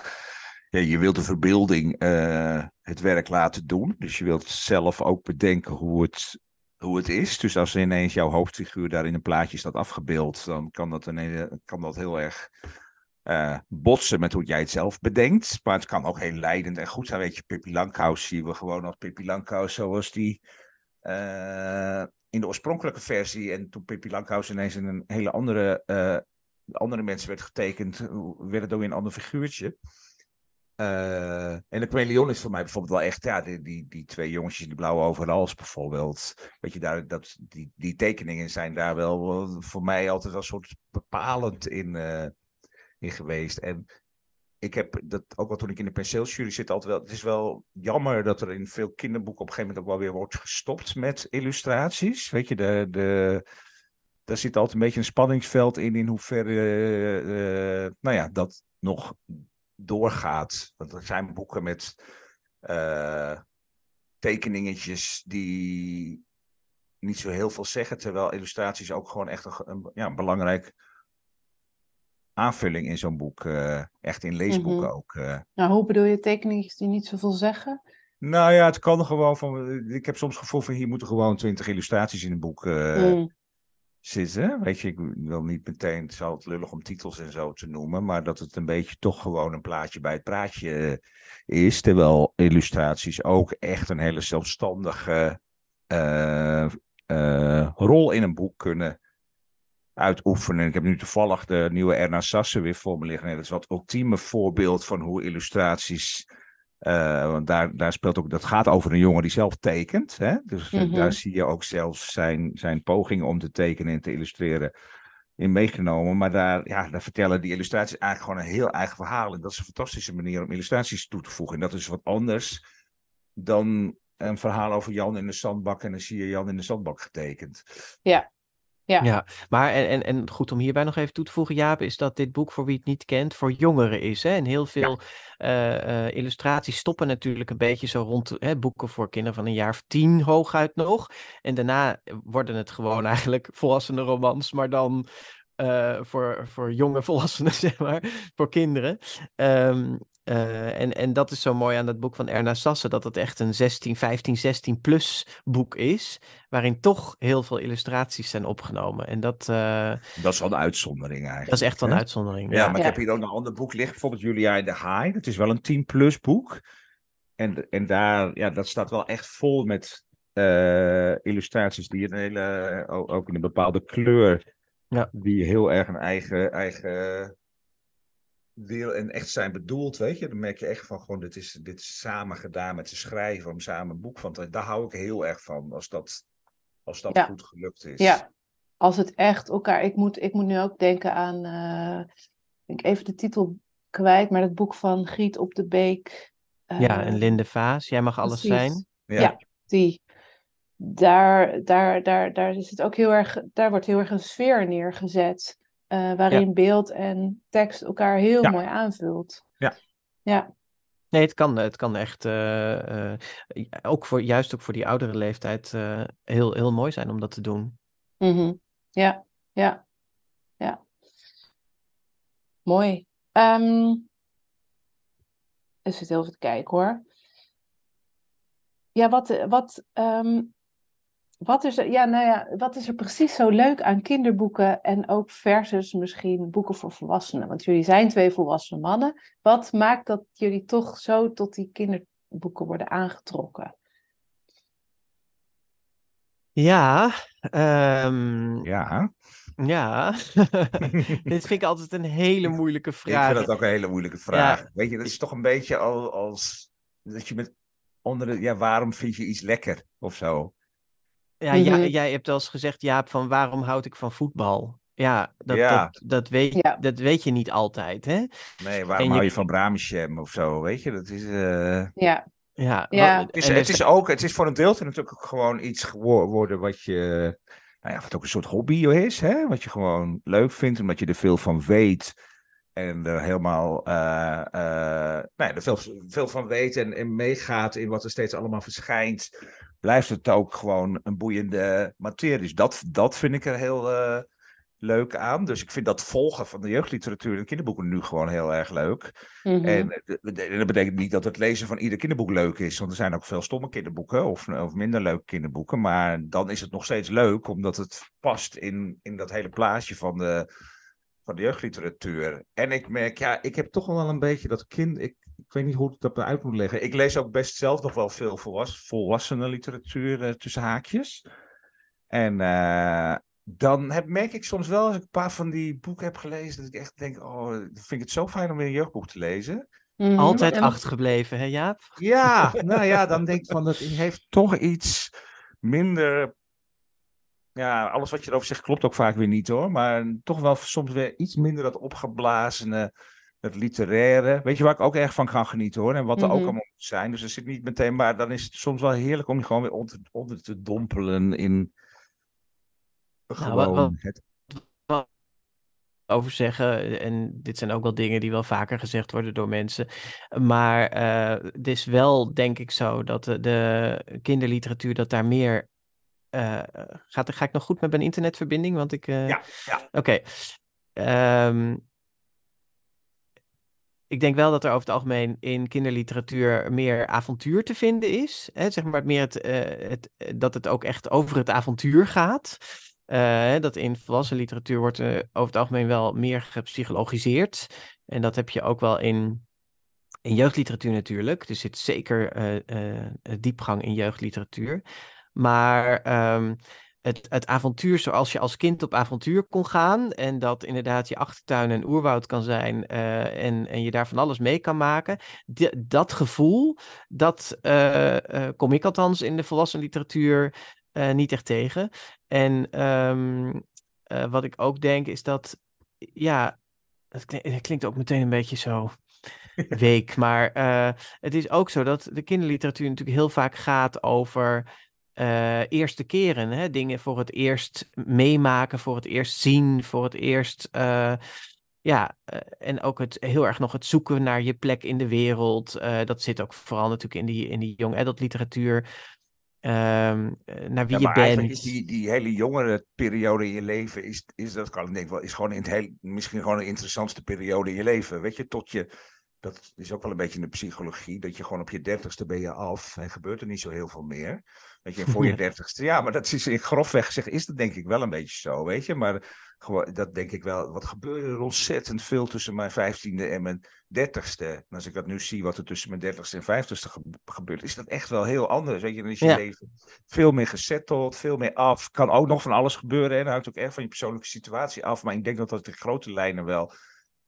je wilt de verbeelding uh, het werk laten doen. Dus je wilt zelf ook bedenken hoe het, hoe het is. Dus als ineens jouw hoofdfiguur daar in een plaatje staat afgebeeld, dan kan dat, ineens, kan dat heel erg uh, botsen met hoe jij het zelf bedenkt. Maar het kan ook heel leidend en goed zijn. Weet je, Pippi Langkous zien we gewoon als Pippi Langkous zoals die uh, in de oorspronkelijke versie. En toen Pippi Langkous ineens in een hele andere, andere mensen werd getekend, werd het ook weer een ander figuurtje. Uh, en de chameleon is voor mij bijvoorbeeld wel echt, ja, die, die, die twee jongetjes in die blauwe overals bijvoorbeeld. Weet je, daar, dat, die, die tekeningen zijn daar wel voor mij altijd wel een soort bepalend in, uh, in geweest. En ik heb dat ook al toen ik in de penseeljury zit, altijd wel. Het is wel jammer dat er in veel kinderboeken op een gegeven moment ook wel weer wordt gestopt met illustraties. Weet je, de. de daar zit altijd een beetje een spanningsveld in, in hoeverre, uh, nou ja, dat nog doorgaat. Want er zijn boeken met uh, tekeningetjes die niet zo heel veel zeggen, terwijl illustraties ook gewoon echt een, een ja, belangrijk aanvulling in zo'n boek. Uh, echt in leesboeken Mhm. ook. uh. Nou, hoe bedoel je tekeningen die niet zoveel zeggen? Nou ja, het kan gewoon van. Ik heb soms het gevoel van hier moeten gewoon twintig illustraties in een boek Mm. Weet je, ik wil niet meteen, het is altijd lullig om titels en zo te noemen, maar dat het een beetje toch gewoon een plaatje bij het praatje is. Terwijl illustraties ook echt een hele zelfstandige uh, uh, rol in een boek kunnen uitoefenen. Ik heb nu toevallig de nieuwe Erna Sassen weer voor me liggen. En dat is wat ultieme voorbeeld van hoe illustraties. Uh, want daar, daar speelt ook, dat gaat over een jongen die zelf tekent. Hè? Dus Mhm. daar zie je ook zelfs zijn, zijn pogingen om te tekenen en te illustreren in meegenomen. Maar daar, ja, daar vertellen die illustraties eigenlijk gewoon een heel eigen verhaal. En dat is een fantastische manier om illustraties toe te voegen. En dat is wat anders dan een verhaal over Jan in de zandbak. En dan zie je Jan in de zandbak getekend. Ja. Ja. Ja, maar en, en, en goed om hierbij nog even toe te voegen, Jaap, is dat dit boek, voor wie het niet kent, voor jongeren is. Hè? En heel veel eh, eh, illustraties stoppen natuurlijk een beetje zo rond hè, boeken voor kinderen van een jaar of tien hooguit nog. En daarna worden het gewoon eigenlijk volwassene romans, maar dan eh, voor, voor jonge volwassenen, zeg maar, voor kinderen. Ehm, uh, en, en dat is zo mooi aan dat boek van Erna Sassen, dat het echt een 16, 15, 16 plus boek is, waarin toch heel veel illustraties zijn opgenomen. En dat, uh, dat is wel een uitzondering eigenlijk. Dat is echt wel een hè? uitzondering. Ja, Ja, maar ik heb hier ook een ander boek liggen, bijvoorbeeld Julia in de Haai. Dat is wel een 10 plus boek. En, en daar, ja, dat staat wel echt vol met uh, illustraties die een hele, ook in een bepaalde kleur, ja. die heel erg een eigen, eigen wil en echt zijn bedoeld, weet je. Dan merk je echt van gewoon, dit is, dit is samen gedaan met te schrijven om samen een boek van te... Daar hou ik heel erg van, als dat, als dat Ja. goed gelukt is. Ja, als het echt elkaar. Ik moet, ik moet nu ook denken aan. eh, ik ben even de titel kwijt, maar het boek van Griet op de Beek. ja, eh, en Linde Vaas, jij mag alles precies. zijn. Ja. Ja. Die. Daar, daar, daar, daar is het ook heel erg. Daar wordt heel erg een sfeer neergezet. Eh, waarin beeld en tekst elkaar heel Ja. mooi aanvult. Ja. Ja. Nee, het kan, het kan echt, eh, eh, ook voor, juist ook voor die oudere leeftijd, heel, heel mooi zijn om dat te doen. Mhm. Ja, ja, ja. Mooi. Ehm even heel even kijken hoor. Ja, wat, wat, ehm, wat, is er, ja, nou ja, wat is er precies zo leuk aan kinderboeken en ook versus misschien boeken voor volwassenen? Want jullie zijn twee volwassen mannen. Wat maakt dat jullie toch zo tot die kinderboeken worden aangetrokken? Ja, ehm, Ja, ja. Dit vind ik altijd een hele moeilijke ik vraag. vind dat ook een hele moeilijke vraag. Weet je, dat is toch een beetje al, als dat je met andere, ja, waarom vind je iets lekker of zo? Ja, ja, Mhm. jij hebt wel eens gezegd, Jaap, van waarom houd ik van voetbal? Ja, dat, Ja. Dat, dat, weet, Ja. dat weet je niet altijd, hè? Nee, waarom je- hou je van Brahmisham of zo? Weet je, dat is. eh, Ja, Ja, Ja. Het is, het is ook, het is voor een deelte natuurlijk ook gewoon iets geworden wat je, nou ja, wat ook een soort hobby is, hè? Wat je gewoon leuk vindt, omdat je er veel van weet. En er helemaal, eh, nou ja, er veel, veel van weet en, en meegaat in wat er steeds allemaal verschijnt. Blijft het ook gewoon een boeiende materie. Dus dat, dat vind ik er heel eh, leuk aan. Dus ik vind dat volgen van de jeugdliteratuur en de kinderboeken nu gewoon heel erg leuk. mhm. En eh, d- dat betekent niet dat het lezen van ieder kinderboek leuk is. Want er zijn ook veel stomme kinderboeken of, of minder leuke kinderboeken. Maar dan is het nog steeds leuk, omdat het past in, in dat hele plaatje van de, van de jeugdliteratuur. En ik merk, ja, ik heb toch wel een beetje dat kind. Ik, ik weet niet hoe ik dat uit moet leggen. Ik lees ook best zelf nog wel veel volwassen, volwassene literatuur uh, tussen haakjes. En uh, dan heb, merk ik soms wel, als ik een paar van die boeken heb gelezen, dat ik echt denk, oh, dan vind ik het zo fijn om weer een jeugdboek te lezen. Mm Altijd en... achtergebleven, hè Jaap? Ja, nou ja, dan denk ik van, dat heeft toch iets minder ja, alles wat je erover zegt klopt ook vaak weer niet hoor. Maar toch wel soms weer iets minder dat opgeblazene, het literaire. Weet je waar ik ook erg van kan genieten hoor. En wat er ook mhm. allemaal moet zijn. Dus er zit niet meteen, maar dan is het soms wel heerlijk om je gewoon weer onder, onder te dompelen in nou, gewoon het over zeggen. En dit zijn ook wel dingen die wel vaker gezegd worden door mensen. Maar uh, het is wel, denk ik, zo dat de, de kinderliteratuur dat daar meer uh, gaat, ga ik nog goed met mijn internetverbinding? Want ik. Uh... Ja, ja. Oké. Okay. Um, ik denk wel dat er over het algemeen in kinderliteratuur meer avontuur te vinden is. Hè? Zeg maar meer het, uh, het, dat het ook echt over het avontuur gaat. Uh, dat in volwassen literatuur wordt over het algemeen wel meer gepsychologiseerd. En dat heb je ook wel in, in jeugdliteratuur natuurlijk. Er zit zeker diepgang in jeugdliteratuur. Maar um, het, het avontuur zoals je als kind op avontuur kon gaan. En dat inderdaad je achtertuin en oerwoud kan zijn. Uh, en, en je daar van alles mee kan maken. dat gevoel, dat uh, uh, kom ik althans in de volwassen literatuur niet echt tegen. En um, wat ik ook denk is dat, ja, klinkt, het klinkt ook meteen een beetje zo week. Maar het is ook zo dat de kinderliteratuur natuurlijk heel vaak gaat over uh, eerste keren. Hè? Dingen voor het eerst meemaken, voor het eerst zien, voor het eerst. Uh, ja, uh, en ook het, heel erg nog het zoeken naar je plek in de wereld. dat zit ook vooral natuurlijk in die, in die young adult literatuur. Um, naar wie ja, je bent. Is die, die hele jongere periode in je leven is, is dat kan ik denk wel, is gewoon in het heel, misschien gewoon de interessantste periode in je leven. Weet je, tot je dat is ook wel een beetje in de psychologie, dat je gewoon op je dertigste ben je af en gebeurt er niet zo heel veel meer. Dat je voor je dertigste, ja, maar dat is in grofweg gezegd, is dat denk ik wel een beetje zo, weet je. Maar gewoon, dat denk ik wel, wat gebeurde er ontzettend veel tussen mijn vijftiende en mijn dertigste. En als ik dat nu zie, wat er tussen mijn dertigste en vijftigste gebeurt, is dat echt wel heel anders. Weet je, dan is je leven veel meer gesetteld, veel meer af. Kan ook nog van alles gebeuren en dat hangt ook echt van je persoonlijke situatie af. Maar ik denk dat dat de grote lijnen wel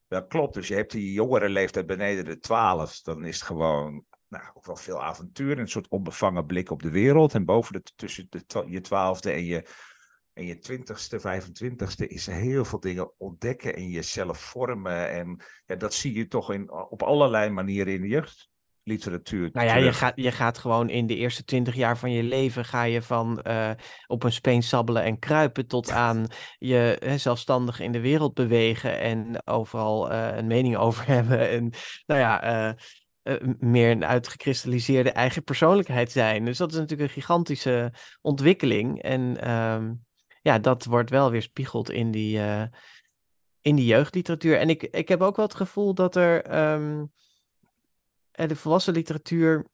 dat klopt. Dus je hebt die jongere leeftijd beneden de 12. Dan is het gewoon nou, ook wel veel avontuur. Een soort onbevangen blik op de wereld. En boven de, tussen de, je twaalfde en je, en je twintigste, vijfentwintigste is er heel veel dingen ontdekken en jezelf vormen. En ja, dat zie je toch in, op allerlei manieren in de jeugd literatuur. Nou ja, je gaat, je gaat gewoon in de eerste twintig jaar van je leven ga je van uh, op een speen sabbelen en kruipen tot aan je hè, zelfstandig in de wereld bewegen en overal uh, een mening over hebben. En nou ja, uh, meer een uitgekristalliseerde eigen persoonlijkheid zijn. Dus dat is natuurlijk een gigantische ontwikkeling. En um, ja, dat wordt wel weer spiegeld in die, in die jeugdliteratuur. En ik, ik heb ook wel het gevoel dat er. Um, de volwassen literatuur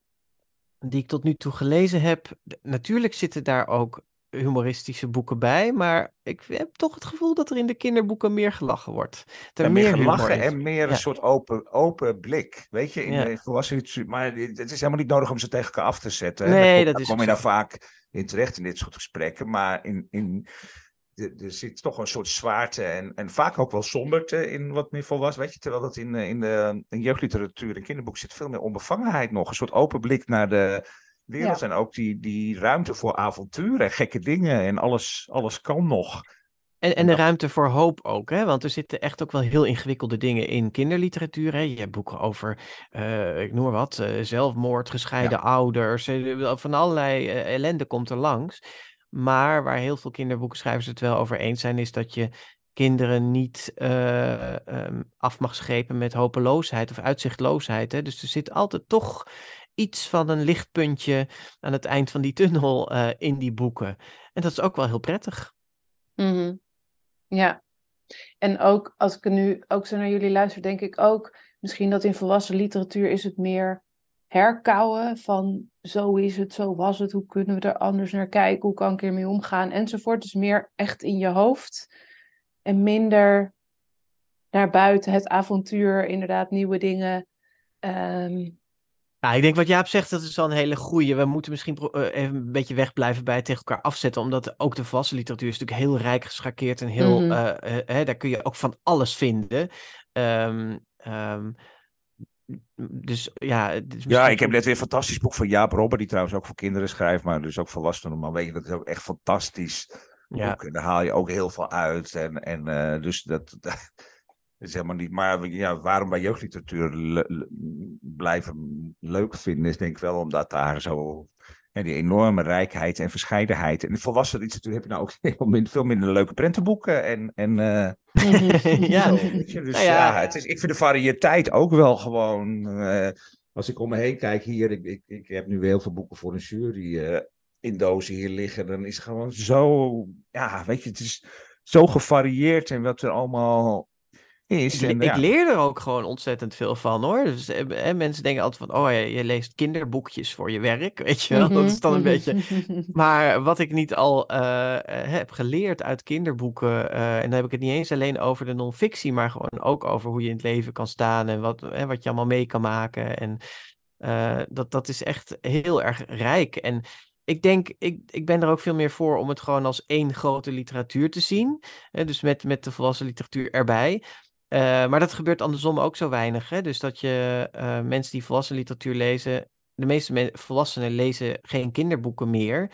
die ik tot nu toe gelezen heb, natuurlijk zitten daar ook humoristische boeken bij, maar ik heb toch het gevoel dat er in de kinderboeken meer gelachen wordt. Er meer, meer gelachen en meer een soort open, open blik, weet je, in de volwassen. Maar het is helemaal niet nodig om ze tegen elkaar af te zetten. Nee, dat is kom je daar vaak in terecht in dit soort gesprekken, maar in, in er zit toch een soort zwaarte en, en vaak ook wel somberte in wat meer volwassen. Weet je, terwijl dat in, in de in jeugdliteratuur en kinderboek zit veel meer onbevangenheid nog. Een soort open blik naar de wereld. En ook die, die ruimte voor avonturen, gekke dingen en alles, alles kan nog. En, en de ruimte voor hoop ook, hè? want er zitten echt ook wel heel ingewikkelde dingen in kinderliteratuur. Hè? Je hebt boeken over, uh, ik noem maar wat, uh, zelfmoord, gescheiden ouders, uh, van allerlei ellende komt er langs. Maar waar heel veel kinderboekenschrijvers het wel over eens zijn, is dat je kinderen niet uh, um, af mag schepen met hopeloosheid of uitzichtloosheid. Hè? Dus er zit altijd toch iets van een lichtpuntje aan het eind van die tunnel uh, in die boeken. En dat is ook wel heel prettig. -hmm. Ja, en ook als ik nu ook zo naar jullie luister, denk ik ook misschien dat in volwassen literatuur is het meer herkauwen van zo is het, zo was het, hoe kunnen we er anders naar kijken, hoe kan ik ermee omgaan enzovoort. Dus meer echt in je hoofd en minder naar buiten, het avontuur, inderdaad nieuwe dingen. Um... ik denk wat Jaap zegt, dat is wel een hele goeie. We moeten misschien uh, even een beetje wegblijven bij het tegen elkaar afzetten. Omdat ook de volwassen literatuur is natuurlijk heel rijk geschakeerd. En heel, mm daar kun je ook van alles vinden. Um, um, dus ja. Ja, ik heb net weer een fantastisch boek van Jaap Robber, die trouwens ook voor kinderen schrijft, maar dus ook volwassenen. Maar weet je, dat is ook echt fantastisch. Ja. Boek. En daar haal je ook heel veel uit. En, en uh, dus dat, dat, is helemaal niet. Maar ja, waarom wij jeugdliteratuur blijven leuk vinden, is denk ik wel omdat daar zo ja, die enorme rijkheid en verscheidenheid. En in volwassen literatuur heb je nou ook veel minder, veel minder leuke prentenboeken. En, en uh, ja. dus nou ja. het is, ik vind de variëteit ook wel gewoon. Uh, als ik om me heen kijk hier, ik, ik, ik heb nu heel veel boeken voor een jury uh, in dozen hier liggen. Dan is het gewoon zo, ja, weet je, het is zo gevarieerd en wat er allemaal is. Ik, ik, leer er ook gewoon ontzettend veel van hoor. Dus, eh, mensen denken altijd van, oh je, je, leest kinderboekjes voor je werk, weet je wel. Dat is dan een beetje... Maar wat ik niet al uh, heb geleerd uit kinderboeken, uh, en dan heb ik het niet eens alleen over de non-fictie, maar gewoon ook over hoe je in het leven kan staan en wat, wat je allemaal mee kan maken. En dat, dat is echt heel erg rijk. En ik denk, ik, ik ben er ook veel meer voor om het gewoon als één grote literatuur te zien. dus met, met de volwassen literatuur erbij. Eh, maar dat gebeurt andersom ook zo weinig. Hè? Dus dat je uh, mensen die volwassen literatuur lezen, de meeste volwassenen lezen geen kinderboeken meer.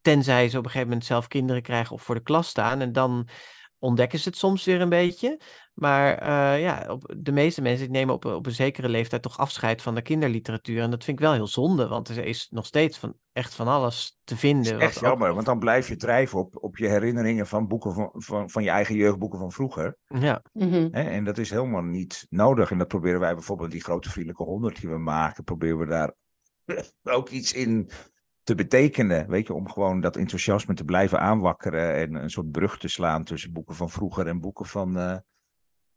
Tenzij ze op een gegeven moment zelf kinderen krijgen of voor de klas staan. En dan ontdekken ze het soms weer een beetje. Maar uh, ja, op, de meeste mensen nemen op, op een zekere leeftijd toch afscheid van de kinderliteratuur. En dat vind ik wel heel zonde, want er is nog steeds van, echt van alles te vinden. Echt jammer, want dan blijf je drijven op, op je herinneringen van boeken van, van, van je eigen jeugdboeken van vroeger. Ja. Mm En dat is helemaal niet nodig. En dat proberen wij bijvoorbeeld die grote vriendelijke honderd die we maken, proberen we daar ook iets in te betekenen. Weet je, om gewoon dat enthousiasme te blijven aanwakkeren en een soort brug te slaan tussen boeken van vroeger en boeken van, uh,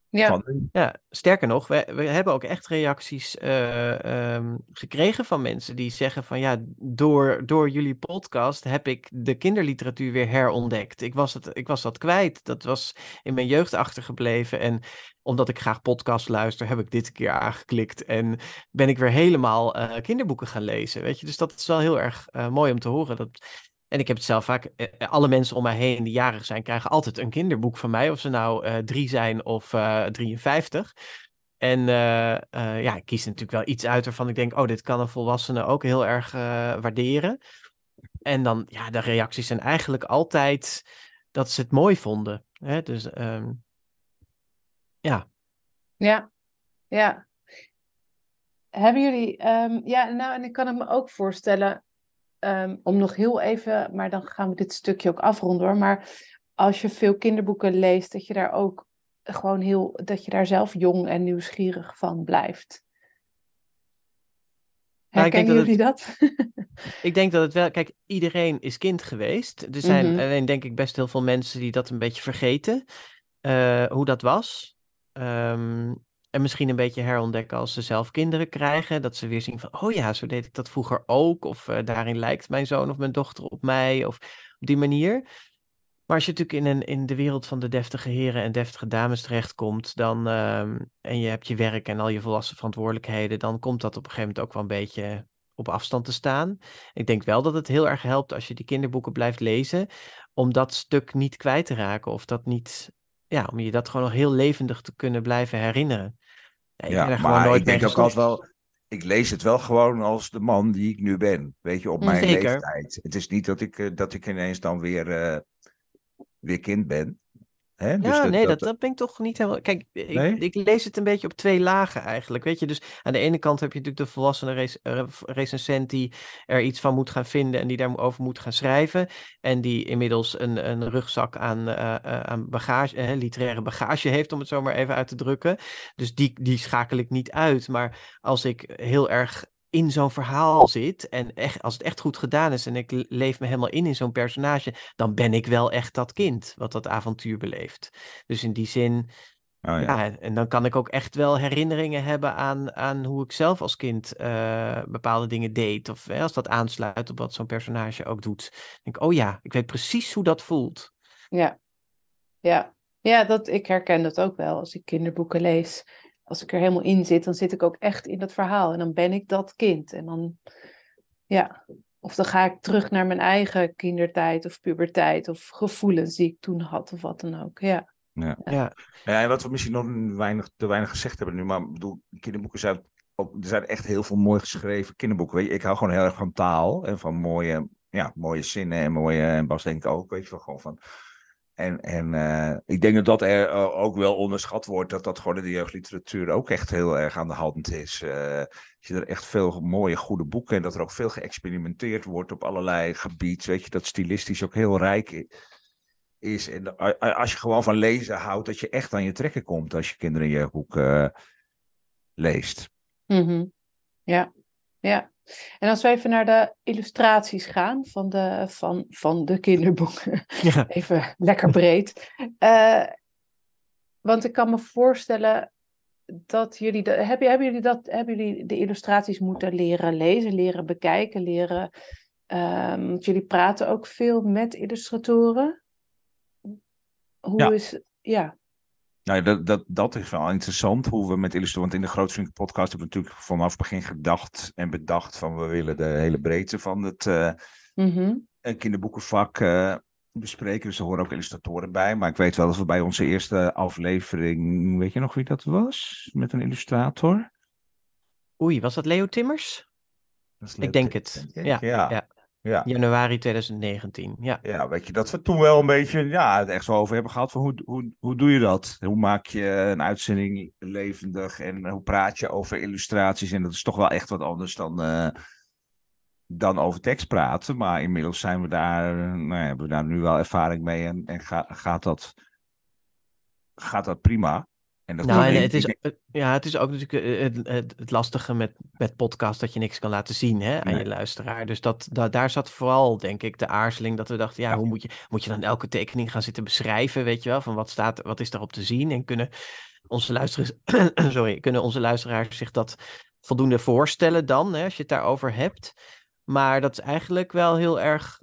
ja. ja, sterker nog, we, we hebben ook echt reacties uh, um, gekregen van mensen die zeggen van ja, door, door jullie podcast heb ik de kinderliteratuur weer herontdekt. Ik was, het, ik was dat kwijt. Dat was in mijn jeugd achtergebleven. En omdat ik graag podcast luister, heb ik dit keer aangeklikt en ben ik weer helemaal uh, kinderboeken gaan lezen. Weet je, dus dat is wel heel erg uh, mooi om te horen. Dat, en ik heb het zelf vaak, eh, eh, alle mensen om mij heen die jarig zijn, krijgen altijd een kinderboek van mij. Of ze nou uh, drie zijn of uh, 53. En ja, ik kies natuurlijk wel iets uit waarvan ik denk, oh, dit kan een volwassene ook heel erg waarderen. En dan, ja, de reacties zijn eigenlijk altijd dat ze het mooi vonden. Hè? Dus um, ja. Ja, ja. Hebben jullie, um, ja, nou, en ik kan het me ook voorstellen, Ehm, om nog heel even, maar dan gaan we dit stukje ook afronden hoor. Maar als je veel kinderboeken leest, dat je daar ook gewoon heel, dat je daar zelf jong en nieuwsgierig van blijft. Herkennen jullie dat? ik denk dat het wel, kijk, iedereen is kind geweest. Er zijn mhm. alleen denk ik best heel veel mensen die dat een beetje vergeten, uh, hoe dat was. Um, en misschien een beetje herontdekken als ze zelf kinderen krijgen. Dat ze weer zien van, oh ja, zo deed ik dat vroeger ook. Of uh, daarin lijkt mijn zoon of mijn dochter op mij. Of op die manier. Maar als je natuurlijk in, een, in de wereld van de deftige heren en deftige dames terechtkomt, dan, uh, en je hebt je werk en al je volwassen verantwoordelijkheden, dan komt dat op een gegeven moment ook wel een beetje op afstand te staan. Ik denk wel dat het heel erg helpt als je die kinderboeken blijft lezen, om dat stuk niet kwijt te raken of dat niet, ja, om je dat gewoon nog heel levendig te kunnen blijven herinneren. Ja, ik maar ik denk ook altijd wel, ik lees het wel gewoon als de man die ik nu ben. Weet je, op mijn leeftijd. Het is niet dat ik, eh, dat ik ineens dan weer, uh, weer kind ben. Hè? Dus ja, nee, dat, dat ben ik toch niet helemaal. Kijk, ik, ik, lees het een beetje op twee lagen eigenlijk. Weet je, dus aan de ene kant heb je natuurlijk de volwassene rec eh, recensent die er iets van moet gaan vinden en die daarover moet gaan schrijven. En die inmiddels een, een rugzak aan, uh, aan bagage, uh, literaire bagage heeft, om het zo maar even uit te drukken. Dus die, die schakel ik niet uit. Maar als ik heel erg in zo'n verhaal zit en echt, als het echt goed gedaan is en ik leef me helemaal in in zo'n personage, dan ben ik wel echt dat kind wat dat avontuur beleeft. Dus in die zin, oh, ja. ja. en dan kan ik ook echt wel herinneringen hebben aan, aan hoe ik zelf als kind uh, bepaalde dingen deed. Of als dat aansluit op wat zo'n personage ook doet. denk ik, oh ja, ik weet precies hoe dat voelt. Ja, ja. Ja, dat, ik herken dat ook wel als ik kinderboeken lees. Als ik er helemaal in zit, dan zit ik ook echt in dat verhaal. En dan ben ik dat kind. En dan, ja, of dan ga ik terug naar mijn eigen kindertijd of puberteit of gevoelens die ik toen had of wat dan ook. Ja. Ja. Ja. ja, en wat we misschien nog weinig, te weinig gezegd hebben nu, maar bedoel, kinderboeken zijn, er zijn echt heel veel mooi geschreven kinderboeken. Weet je, ik hou gewoon heel erg van taal en van mooie, ja, mooie zinnen en mooie, en Bas denkt ook, weet je wel, gewoon van en, en uh, ik denk dat dat er uh, ook wel onderschat wordt, dat dat gewoon in de jeugdliteratuur ook echt heel erg aan de hand is. Uh, je er echt veel mooie, goede boeken en dat er ook veel geëxperimenteerd wordt op allerlei gebieden. Weet je, dat stilistisch ook heel rijk is. En als je gewoon van lezen houdt, dat je echt aan je trekken komt als je kinderen een jeugdboek leest. Mm. Ja, ja. En als we even naar de illustraties gaan van de, van, van de kinderboeken. Even lekker breed. Uh, want ik kan me voorstellen dat jullie. De, hebben, hebben, jullie dat, hebben jullie de illustraties moeten leren lezen, leren bekijken, leren. Um, want jullie praten ook veel met illustratoren. Hoe ja. is. Ja. Nou, dat, dat, dat is wel interessant hoe we met Illustrator. Want in de Grootvriend podcast hebben we natuurlijk vanaf het begin gedacht en bedacht van we willen de hele breedte van het uh, mm-hmm. kinderboekenvak uh, bespreken. Dus er horen ook illustratoren bij. Maar ik weet wel dat we bij onze eerste aflevering, weet je nog wie dat was? Met een illustrator? Oei, was dat Leo Timmers? Dat Leo ik denk het. Ja, ja. ja. Ja. Januari 2019, ja. Ja, weet je, dat we toen wel een beetje ja, echt zo over hebben gehad van hoe, hoe, hoe doe je dat? Hoe maak je een uitzending levendig en hoe praat je over illustraties? En dat is toch wel echt wat anders dan, uh, dan over tekst praten. Maar inmiddels zijn we daar, nou ja, hebben we daar nu wel ervaring mee en, en ga, gaat, dat, gaat dat prima. En dat nou, en het, is, ja, het is ook natuurlijk eh, het, het, het, lastige met, met podcast dat je niks kan laten zien hè, aan je luisteraar. Dus dat, dat, daar zat vooral, denk ik, de aarzeling dat we dachten, ja, hoe moet je, moet je dan elke tekening gaan zitten beschrijven, weet je wel, van wat staat, wat is daarop te zien en kunnen onze luisteraars, sorry, kunnen onze luisteraars zich dat voldoende voorstellen dan, hè, als je het daarover hebt. Maar dat is eigenlijk wel heel erg,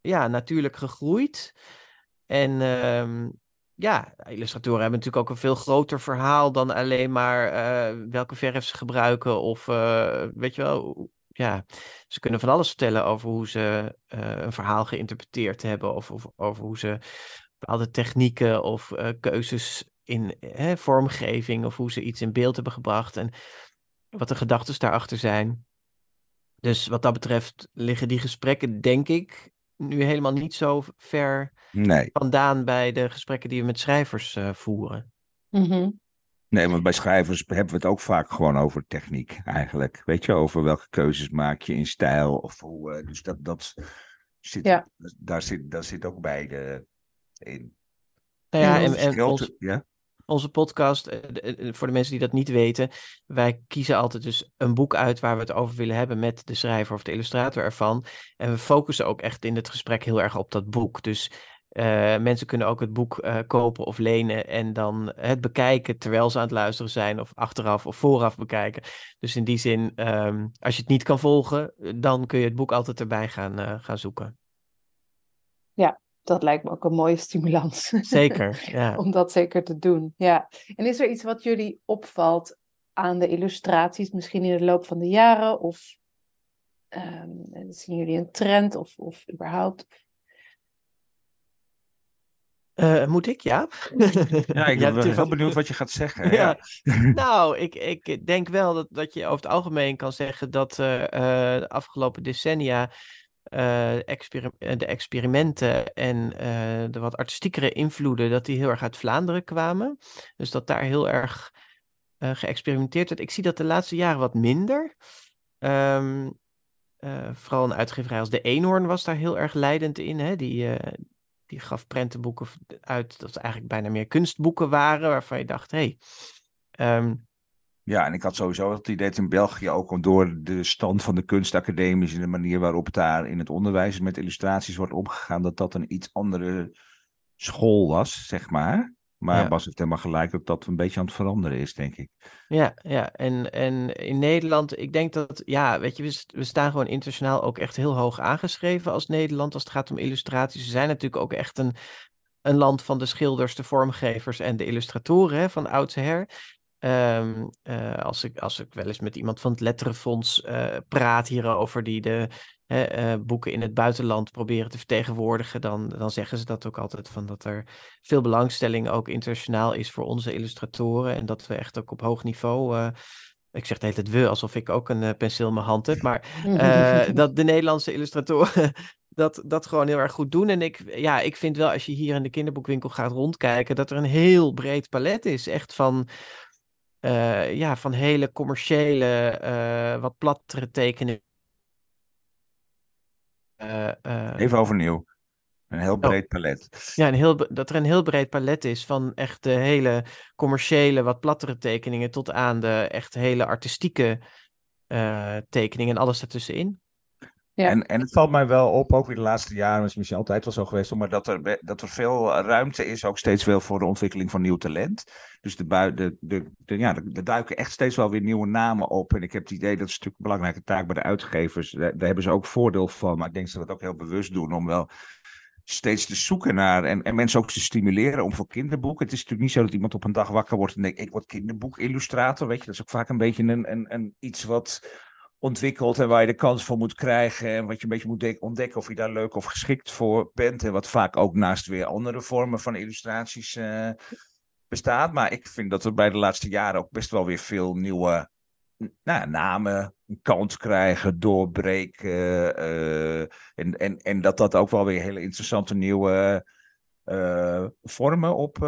ja, natuurlijk gegroeid. En ehm, ja, illustratoren hebben natuurlijk ook een veel groter verhaal dan alleen maar uh, welke verf ze gebruiken. Of uh, weet je wel, ja, ze kunnen van alles vertellen over hoe ze uh, een verhaal geïnterpreteerd hebben. Of, of, over hoe ze bepaalde technieken of keuzes in vormgeving of hoe ze iets in beeld hebben gebracht. En wat de gedachten daarachter zijn. Dus wat dat betreft liggen die gesprekken, denk ik, nu helemaal niet zo ver nee. vandaan bij de gesprekken die we met schrijvers uh, voeren. Mm-hmm. Nee, want bij schrijvers hebben we het ook vaak gewoon over techniek eigenlijk. Weet je, over welke keuzes maak je in stijl of hoe. Uh, dus dat, dat zit, ja. daar, zit, daar zit ook beide in. Nou ja, en, en, ons, ja? Onze podcast, eh, eh, voor de mensen die dat niet weten, wij kiezen altijd dus een boek uit waar we het over willen hebben met de schrijver of de illustrator ervan. En we focussen ook echt in het gesprek heel erg op dat boek. Dus uh, mensen kunnen ook het boek kopen of lenen en dan het bekijken terwijl ze aan het luisteren zijn, of achteraf of vooraf bekijken. Dus in die zin, um, als je het niet kan volgen, dan kun je het boek altijd erbij gaan, gaan zoeken. Ja, dat lijkt me ook een mooie stimulans. Zeker, ja. Om dat zeker te doen, ja. En is er iets wat jullie opvalt aan de illustraties, misschien in de loop van de jaren? Of um, zien jullie een trend of, of überhaupt? Uh, moet ik, ja? Ja, ik ben ja, wel benieuwd wat je gaat zeggen. Ja. nou, ik, ik denk wel dat, dat je over het algemeen kan zeggen dat uh, uh, de afgelopen decennia uh, de experimenten en uh, de wat artistiekere invloeden, dat die heel erg uit Vlaanderen kwamen. Dus dat daar heel erg uh, geëxperimenteerd werd. Ik zie dat de laatste jaren wat minder. Um, vooral een uitgeverij als De Eenhoorn was daar heel erg leidend in. Hè? Die, die gaf prentenboeken uit dat eigenlijk bijna meer kunstboeken waren, waarvan je dacht, hé, hey, um, ja, en ik had sowieso het idee dat in België ook door de stand van de kunstacademies en de manier waarop daar in het onderwijs met illustraties wordt omgegaan, dat dat een iets andere school was, zeg maar. Maar ja. Bas heeft helemaal gelijk dat dat een beetje aan het veranderen is, denk ik. Ja, ja. En, en in Nederland, ik denk dat, ja, weet je, we, we staan gewoon internationaal ook echt heel hoog aangeschreven als Nederland als het gaat om illustraties. We zijn natuurlijk ook echt een een land van de schilders, de vormgevers en de illustratoren hè, van oudsher. Um, als, ik, als ik wel eens met iemand van het Letterenfonds uh, praat hierover, die de uh, boeken in het buitenland proberen te vertegenwoordigen, dan, dan zeggen ze dat ook altijd van dat er veel belangstelling ook internationaal is voor onze illustratoren en dat we echt ook op hoog niveau ik zeg de hele we, alsof ik ook een penseel in mijn hand heb. Maar dat de Nederlandse illustratoren dat, dat gewoon heel erg goed doen. En ik, ja, ik vind wel, als je hier in de kinderboekwinkel gaat rondkijken, dat er een heel breed palet is. Echt van, uh, ja, van hele commerciële, uh, wat plattere tekeningen. Uh, Even overnieuw. Een heel oh. breed palet. Ja, een heel, dat er een heel breed palet is van echt de hele commerciële, wat plattere tekeningen tot aan de echt hele artistieke tekeningen en alles ertussenin. En, en het valt mij wel op, ook weer de laatste jaren, is misschien altijd wel zo geweest, maar dat er, dat er veel ruimte is, ook steeds veel voor de ontwikkeling van nieuw talent. Dus de, de, de, de, ja, er duiken echt steeds wel weer nieuwe namen op. En ik heb het idee dat is natuurlijk een belangrijke taak bij de uitgevers. Daar, daar hebben ze ook voordeel van, maar ik denk dat ze dat ook heel bewust doen om wel steeds te zoeken naar en, en mensen ook te stimuleren om voor kinderboeken. Het is natuurlijk niet zo dat iemand op een dag wakker wordt en denkt, ik word kinderboekillustrator, weet je. Dat is ook vaak een beetje een, een, een iets wat ontwikkelt en waar je de kans voor moet krijgen. En wat je een beetje moet ontdekken of je daar leuk of geschikt voor bent. En wat vaak ook naast weer andere vormen van illustraties uh, bestaat. Maar ik vind dat er bij de laatste jaren ook best wel weer veel nieuwe nou, namen een kans krijgen, doorbreken. Uh, en, en, en dat dat ook wel weer hele interessante nieuwe uh, vormen op,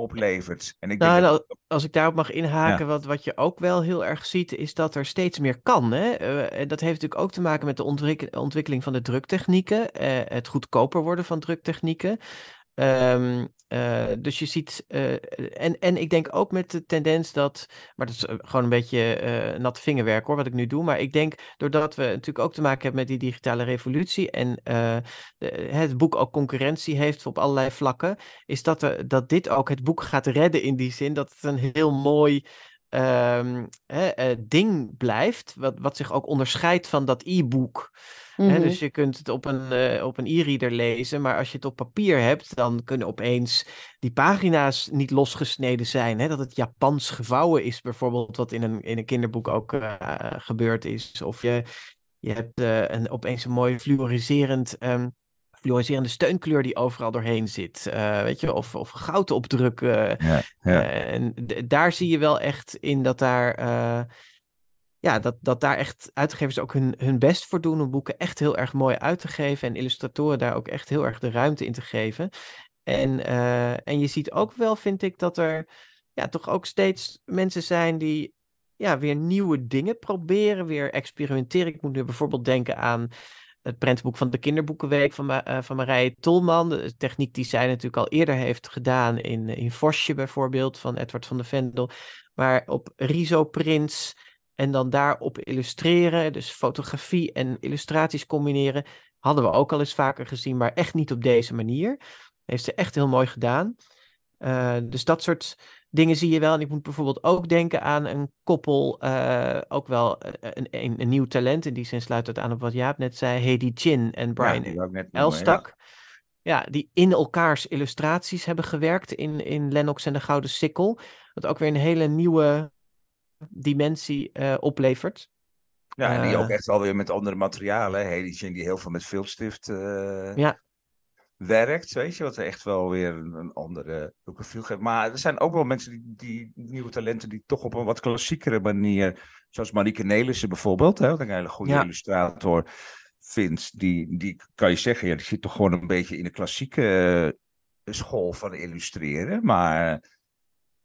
oplevert. En ik nou, denk dat... Als ik daarop mag inhaken, wat, wat je ook wel heel erg ziet, is dat er steeds meer kan. Hè? Uh, dat heeft natuurlijk ook te maken met de ontwikkeling van de druktechnieken, uh, het goedkoper worden van druktechnieken. Um, uh, dus je ziet, uh, en, en ik denk ook met de tendens dat, maar dat is eh, gewoon een beetje uh, nat vingerwerk hoor, wat ik nu doe. Maar ik denk, doordat we natuurlijk ook te maken hebben met die digitale revolutie en het boek ook concurrentie heeft op allerlei vlakken, is dat, dat dit ook het boek gaat redden in die zin dat het een heel mooi um, ding blijft, wat, wat zich ook onderscheidt van dat e-book. Mhm. dus je kunt het op een, uh, op een e-reader lezen, maar als je het op papier hebt, dan kunnen opeens die pagina's niet losgesneden zijn. Hè? Dat het Japans gevouwen is, bijvoorbeeld, wat in een, in een kinderboek ook uh, gebeurd is. Of je, je hebt uh, een, opeens een mooi fluoriserend. Um, fluoriserende steunkleur die overal doorheen zit. Uh, weet je, of, of goud opdrukken. Ja, ja. en daar zie je wel echt in dat daar ja, dat, dat daar echt uitgevers ook hun, hun best voor doen om boeken echt heel erg mooi uit te geven en illustratoren daar ook echt heel erg de ruimte in te geven. En, uh, en je ziet ook wel, vind ik, dat er ja, toch ook steeds mensen zijn die ja, weer nieuwe dingen proberen, weer experimenteren. Ik moet nu bijvoorbeeld denken aan het prentenboek van de Kinderboekenweek van, uh, van Marije Tolman. De techniek die zij natuurlijk al eerder heeft gedaan in, in Vosje bijvoorbeeld, van Edward van de Vendel. Maar op Riso Prins en dan daarop illustreren, dus fotografie en illustraties combineren, hadden we ook al eens vaker gezien, maar echt niet op deze manier. Heeft ze echt heel mooi gedaan. Uh, dus dat soort dingen zie je wel. En ik moet bijvoorbeeld ook denken aan een koppel, uh, ook wel een, een, een, nieuw talent. In die zin sluit het aan op wat Jaap net zei. Hedy Chin en Brian ja, Elstak. Ja. die in elkaars illustraties hebben gewerkt in, in Lennox en de Gouden Sikkel. Wat ook weer een hele nieuwe dimensie uh, oplevert. Ja, en die ook eh. echt wel weer met andere materialen. Hedy die heel veel met filmstift ja. Werkt, weet je, wat echt wel weer een, een andere look geeft. Maar er zijn ook wel mensen die, die, nieuwe talenten die toch op een wat klassiekere manier, zoals Marieke Nelissen bijvoorbeeld, hè, wat ik een hele goede illustrator vind, die, die kan je zeggen, ja, die zit toch gewoon een beetje in de klassieke school van illustreren, maar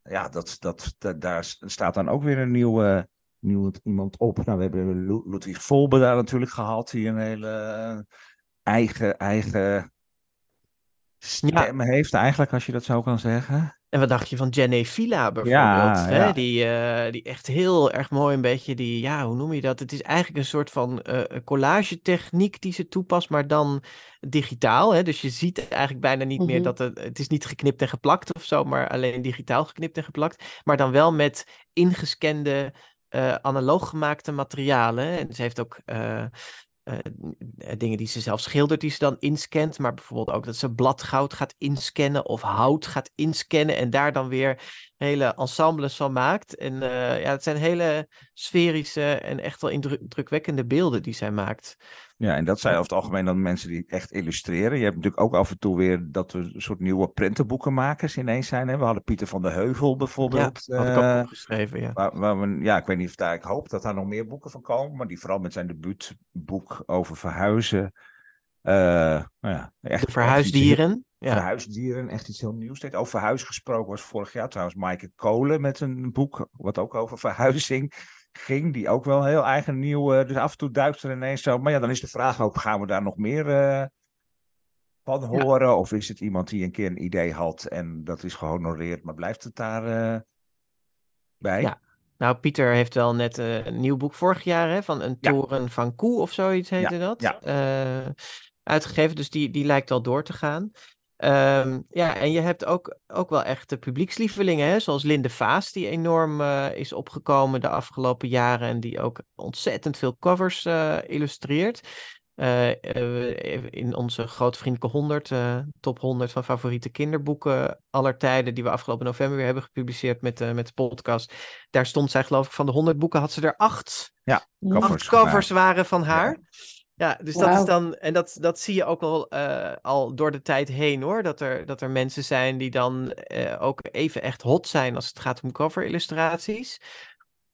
ja, dat, dat, dat, daar staat dan ook weer een nieuwe, nieuw iemand op. Nou, we hebben Ludwig Volbe daar natuurlijk gehad, die een hele eigen, eigen stem heeft, eigenlijk, als je dat zo kan zeggen. En wat dacht je van Jenny Villa bijvoorbeeld? Ja, hè? Die, uh, die echt heel erg mooi een beetje die, ja, hoe noem je dat? Het is eigenlijk een soort van uh, collage techniek die ze toepast, maar dan digitaal. Hè? Dus je ziet eigenlijk bijna niet meer mhm. dat het, het is niet geknipt en geplakt of zo, maar alleen digitaal geknipt en geplakt. Maar dan wel met ingescande, uh, analoog gemaakte materialen. En ze heeft ook dingen die ze zelf schildert, die ze dan inscant. Maar bijvoorbeeld ook dat ze bladgoud gaat inscannen of hout gaat inscannen. En daar dan weer hele ensembles van maakt. En ja, het zijn hele sferische en echt wel indrukwekkende beelden die zij maakt. Ja, en dat zijn over het algemeen dan mensen die echt illustreren. Je hebt natuurlijk ook af en toe weer dat we een soort nieuwe prentenboekenmakers ineens zijn. Hè? We hadden Pieter van der Heuvel bijvoorbeeld. Ja, had ik ook uh, opgeschreven, ja. Waar, waar we, ja, ik weet niet of daar, ik hoop dat daar nog meer boeken van komen. Maar die vooral met zijn debuutboek over verhuizen. Uh, nou ja, echt, de verhuisdieren. ja. Verhuisdieren, echt iets heel nieuws. Over verhuis gesproken was vorig jaar trouwens Maaike Kolen met een boek, wat ook over verhuizing ging, die ook wel heel eigen nieuw. Uh, dus af en toe duikt er ineens zo. Maar ja, dan is de vraag ook: gaan we daar nog meer uh, van horen? Of is het iemand die een keer een idee had en dat is gehonoreerd, maar blijft het daar uh, bij? Ja. Nou, Pieter heeft wel net een nieuw boek vorig jaar hè, van een toren van koe of zoiets heette dat. Ja. uitgegeven, dus die, die lijkt al door te gaan. Um, ja, en je hebt ook, ook wel echt de publiekslievelingen, hè? zoals Linde Vaas, die enorm uh, is opgekomen de afgelopen jaren en die ook ontzettend veel covers uh, illustreert. Uh, in onze grote vriendelijke 100, top 100 van favoriete kinderboeken aller tijden, die we afgelopen november weer hebben gepubliceerd met, met de podcast. Daar stond zij, geloof ik, van de 100 boeken had ze er acht. Ja, covers, acht covers waren van haar. Ja. Ja, dus dat is dan, en dat, dat zie je ook al, uh, al door de tijd heen hoor. Dat er, dat er mensen zijn die dan uh, ook even echt hot zijn als het gaat om cover-illustraties.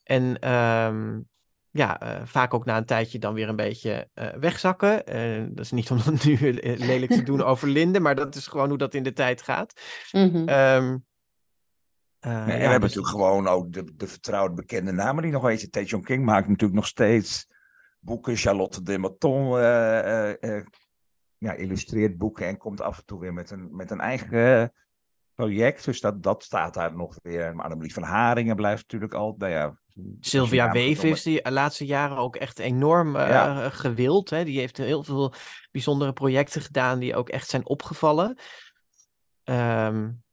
En um, ja, uh, vaak ook na een tijdje dan weer een beetje wegzakken. dat is niet om dat nu lelijk te doen over Linde, maar dat is gewoon hoe dat in de tijd gaat. Mm -hmm. um, nee, en ja, we hebben dus... natuurlijk gewoon ook de, de vertrouwde bekende namen die nog een beetje. Tae King maakt natuurlijk nog steeds boeken. Charlotte de Maton uh, uh, ja, illustreert boeken en komt af en toe weer met een, met een eigen project. Dus dat, dat staat daar nog weer. Maar Annemarie van Haringen blijft natuurlijk al. Nou ja, Sylvia Weef is die de laatste jaren ook echt enorm uh, ja. gewild. Hè? Die heeft heel veel bijzondere projecten gedaan die ook echt zijn opgevallen. Um,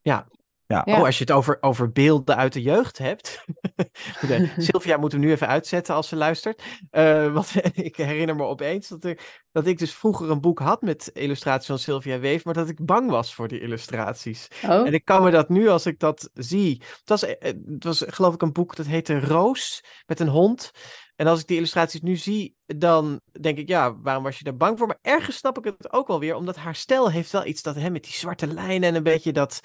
ja, ja. Oh, als je het over, over beelden uit de jeugd hebt. Sylvia moeten we nu even uitzetten als ze luistert. Uh, want ik herinner me opeens dat, er, dat ik dus vroeger een boek had met illustraties van Sylvia Weef, maar dat ik bang was voor die illustraties. Oh. En ik kan me dat nu, als ik dat zie. Het was, eh, het was geloof ik een boek dat heette Roos met een hond. En als ik die illustraties nu zie, dan denk ik, ja, waarom was je daar bang voor? Maar ergens snap ik het ook wel weer, omdat haar stijl heeft wel iets dat, hè, met die zwarte lijnen en een beetje dat,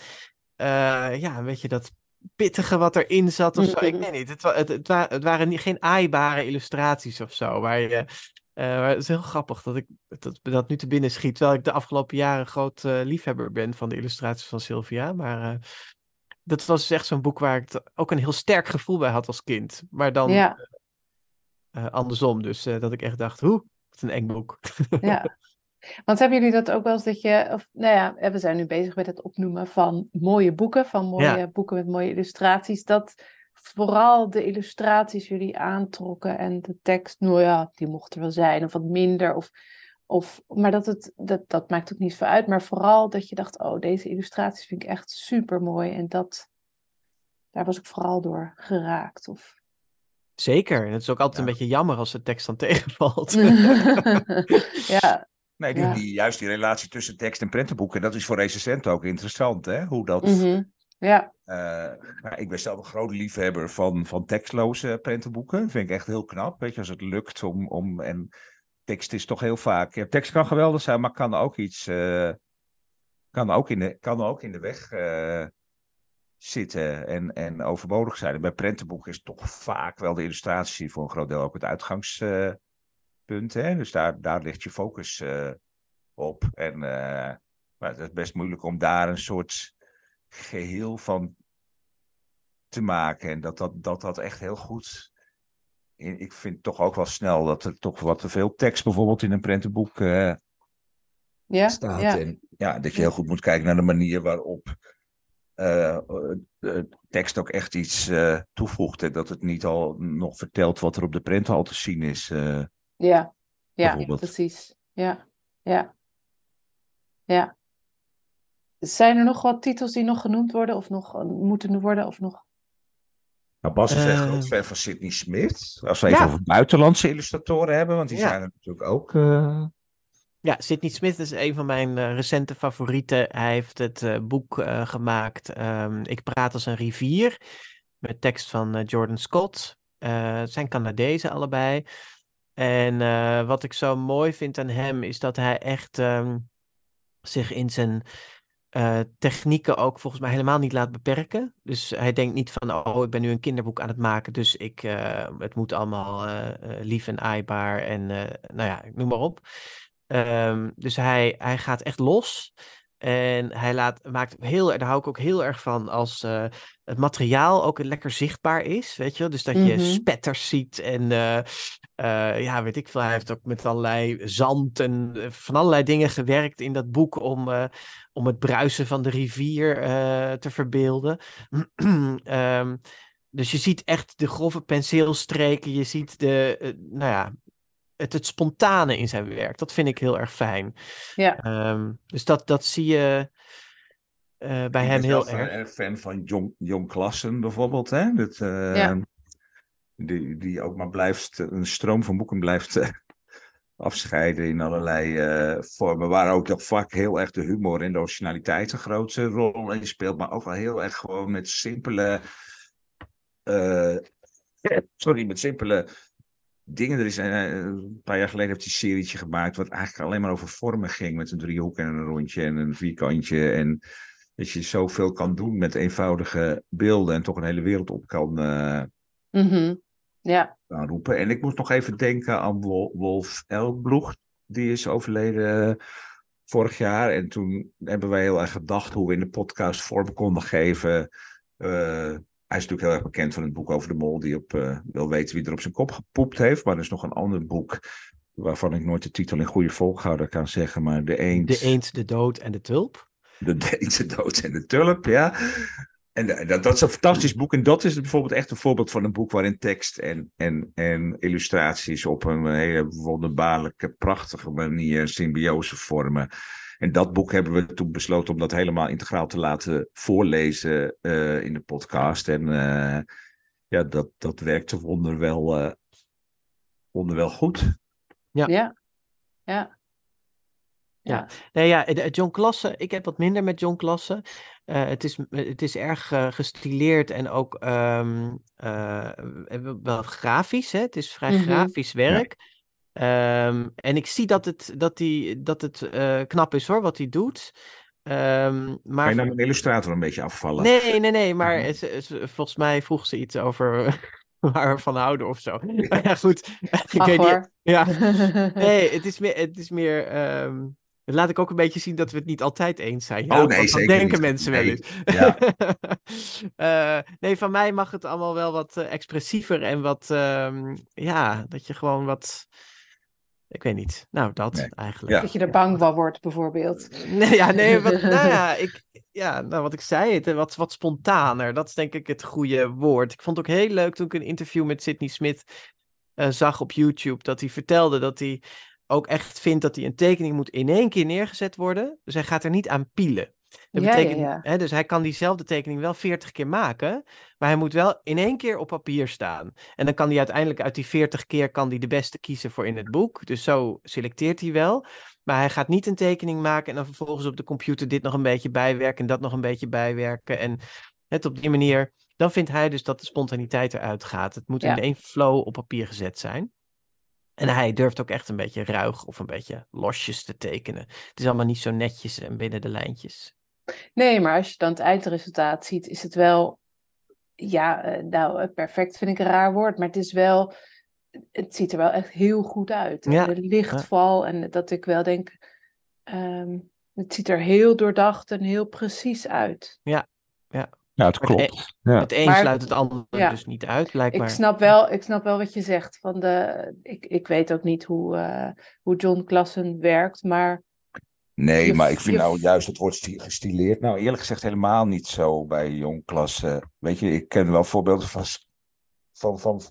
ja, een beetje dat pittige wat erin zat of zo. Ik weet niet. Het, het, het, het waren niet, geen aaibare illustraties of zo. Waar je, uh, het is heel grappig dat ik dat, dat nu te binnen schiet. Terwijl ik de afgelopen jaren groot uh, liefhebber ben van de illustraties van Sylvia. Maar dat was dus echt zo'n boek waar ik ook een heel sterk gevoel bij had als kind. Maar dan ja. andersom. Dus dat ik echt dacht, hoe, wat een eng boek. Ja. Want hebben jullie dat ook wel eens dat je, of nou ja, we zijn nu bezig met het opnoemen van mooie boeken, van mooie boeken met mooie illustraties, dat vooral de illustraties jullie aantrokken en de tekst, nou ja, die mocht er wel zijn, of wat minder, of, of, maar dat, het, dat, dat maakt ook niet zo uit, maar vooral dat je dacht, oh, deze illustraties vind ik echt super mooi en dat, daar was ik vooral door geraakt. Of... Zeker, en het is ook altijd een beetje jammer als de tekst dan tegenvalt. ja, Nee, die, die, juist die relatie tussen tekst en prentenboeken, dat is voor recensenten ook interessant, hè? Hoe dat... Mhm. Ja. Uh, ik ben zelf een grote liefhebber van, van tekstloze prentenboeken. Dat vind ik echt heel knap, weet je, als het lukt om... om en tekst is toch heel vaak... Ja, tekst kan geweldig zijn, maar kan ook iets... Uh, kan, ook in de, kan ook in de weg uh, zitten en, en overbodig zijn. En bij prentenboeken is toch vaak wel de illustratie voor een groot deel ook het uitgangs punt. Hè? Dus daar, daar ligt je focus uh, op. En uh, maar het is best moeilijk om daar een soort geheel van te maken. En dat dat, dat, dat echt heel goed. Ik vind toch ook wel snel dat er toch wat te veel tekst bijvoorbeeld in een prentenboek uh, ja, staat. Ja. En ja, dat je heel goed moet kijken naar de manier waarop de tekst ook echt iets toevoegt. En dat het niet al nog vertelt wat er op de print al te zien is. Ja, ja precies. Ja, ja. Ja. Zijn er nog wat titels die nog genoemd worden of nog moeten worden of nog? Nou, Bas is echt groot fan van Sidney Smith. Als we even over buitenlandse illustratoren hebben, want die zijn er natuurlijk ook. Ja, Sidney Smith is een van mijn recente favorieten. Hij heeft het boek gemaakt ehm, Ik praat als een rivier. Met tekst van Jordan Scott. het zijn Canadezen allebei. En uh, wat ik zo mooi vind aan hem is dat hij echt um, zich in zijn uh, technieken ook volgens mij helemaal niet laat beperken. Dus hij denkt niet van, oh, ik ben nu een kinderboek aan het maken, dus ik, uh, het moet allemaal lief en aaibaar en nou ja, noem maar op. Um, dus hij, hij gaat echt los. En hij laat, maakt heel, daar hou ik ook heel erg van, als uh, het materiaal ook lekker zichtbaar is, weet je Dus dat je mm -hmm. spetters ziet en uh, uh, ja, weet ik veel. Hij heeft ook met allerlei zand en van allerlei dingen gewerkt in dat boek om, om het bruisen van de rivier te verbeelden. um, dus je ziet echt de grove penseelstreken, je ziet de, nou ja, het, het spontane in zijn werk. Dat vind ik heel erg fijn. Ja. Um, dus dat, dat zie je uh, bij ik hem heel erg. Ik ben fan van John, John Klassen bijvoorbeeld. Hè? Dat, uh, ja. die, die ook maar blijft, een stroom van boeken blijft uh, afscheiden in allerlei vormen. Waar ook nog vaak heel erg de humor en de originaliteit een grote rol in speelt. Maar ook wel heel erg gewoon met simpele... sorry, met simpele dingen. Er is een, een, paar jaar geleden heeft hij een serietje gemaakt. wat eigenlijk alleen maar over vormen ging. Met een driehoek en een rondje en een vierkantje. En dat je zoveel kan doen met eenvoudige beelden. en toch een hele wereld op kan, uh, mm-hmm. ja. roepen. En ik moest nog even denken aan Wolf Elbloeg. Die is overleden vorig jaar. En toen hebben wij heel erg gedacht hoe we in de podcast vorm konden geven. Uh, hij is natuurlijk heel erg bekend van het boek over de mol, die op, uh, wil weten wie er op zijn kop gepoept heeft. Maar er is nog een ander boek, waarvan ik nooit de titel in goede volgorde kan zeggen, maar De Eend... De Eend, de Dood en de Tulp. De, Eend, de Dood en de Tulp, ja. En de, dat, dat, is een fantastisch boek. En dat is bijvoorbeeld echt een voorbeeld van een boek waarin tekst en, en, en illustraties op een hele wonderbaarlijke, prachtige manier symbiose vormen. En dat boek hebben we toen besloten om dat helemaal integraal te laten voorlezen uh, in de podcast. En uh, ja, dat, dat werkte wonder wel, uh, wonder wel goed. Ja. Ja. ja. Ja, nee, ja John Klasse, ik heb wat minder met John Klasse. Uh, het, is, het is erg uh, gestileerd en ook um, uh, wel grafisch. Hè? Het is vrij mm -hmm. grafisch werk. Um, en ik zie dat het, dat die, dat het uh, knap is hoor, wat hij doet. Um, maar... Kan je nou een illustrator een beetje afvallen? Nee, nee, nee, maar het, volgens mij vroeg ze iets over waar we van houden of zo. Ja, ja goed. ik weet niet. Ja. Nee, het is meer, het is meer um, laat ik ook een beetje zien dat we het niet altijd eens zijn. Ja, oh nee, zeker denken niet. mensen nee. wel eens. Ja. uh, nee, van mij mag het allemaal wel wat uh, expressiever en wat, ja, dat je gewoon wat ik weet niet. Nou, dat nee. eigenlijk. Ja. Dat je er bang van wordt, bijvoorbeeld. Nee, ja, nee, wat, nou ja, ik, ja, nou, wat ik zei, het, wat, wat spontaner. Dat is denk ik het goede woord. Ik vond het ook heel leuk toen ik een interview met Sidney Smith uh, zag op YouTube. Dat hij vertelde dat hij ook echt vindt dat hij een tekening moet in één keer neergezet worden. Dus hij gaat er niet aan pielen. Dat ja, betekent, ja, ja. Hè, dus hij kan diezelfde tekening wel 40 keer maken, maar hij moet wel in één keer op papier staan. En dan kan hij uiteindelijk uit die 40 keer kan hij de beste kiezen voor in het boek. Dus zo selecteert hij wel. Maar hij gaat niet een tekening maken en dan vervolgens op de computer dit nog een beetje bijwerken en dat nog een beetje bijwerken. En het op die manier, dan vindt hij dus dat de spontaniteit eruit gaat. Het moet in één flow op papier gezet zijn. En hij durft ook echt een beetje ruig of een beetje losjes te tekenen. Het is allemaal niet zo netjes en binnen de lijntjes. Nee, maar als je dan het eindresultaat ziet, is het wel, ja, nou, perfect vind ik een raar woord, maar het is wel, het ziet er wel echt heel goed uit. Ja. De lichtval en dat ik wel denk, um, het ziet er heel doordacht en heel precies uit. Ja, ja. Ja, het klopt. Ja. Het een maar, sluit het ander ja. dus niet uit, blijkbaar. Ik snap wel, ik snap wel wat je zegt. Van de, ik, ik weet ook niet hoe, uh, hoe John Klassen werkt, maar Nee, je, maar ik vind je... nou juist het woord gestileerd. Nou, eerlijk gezegd helemaal niet zo bij jongklasse. Weet je, ik ken wel voorbeelden van, van, van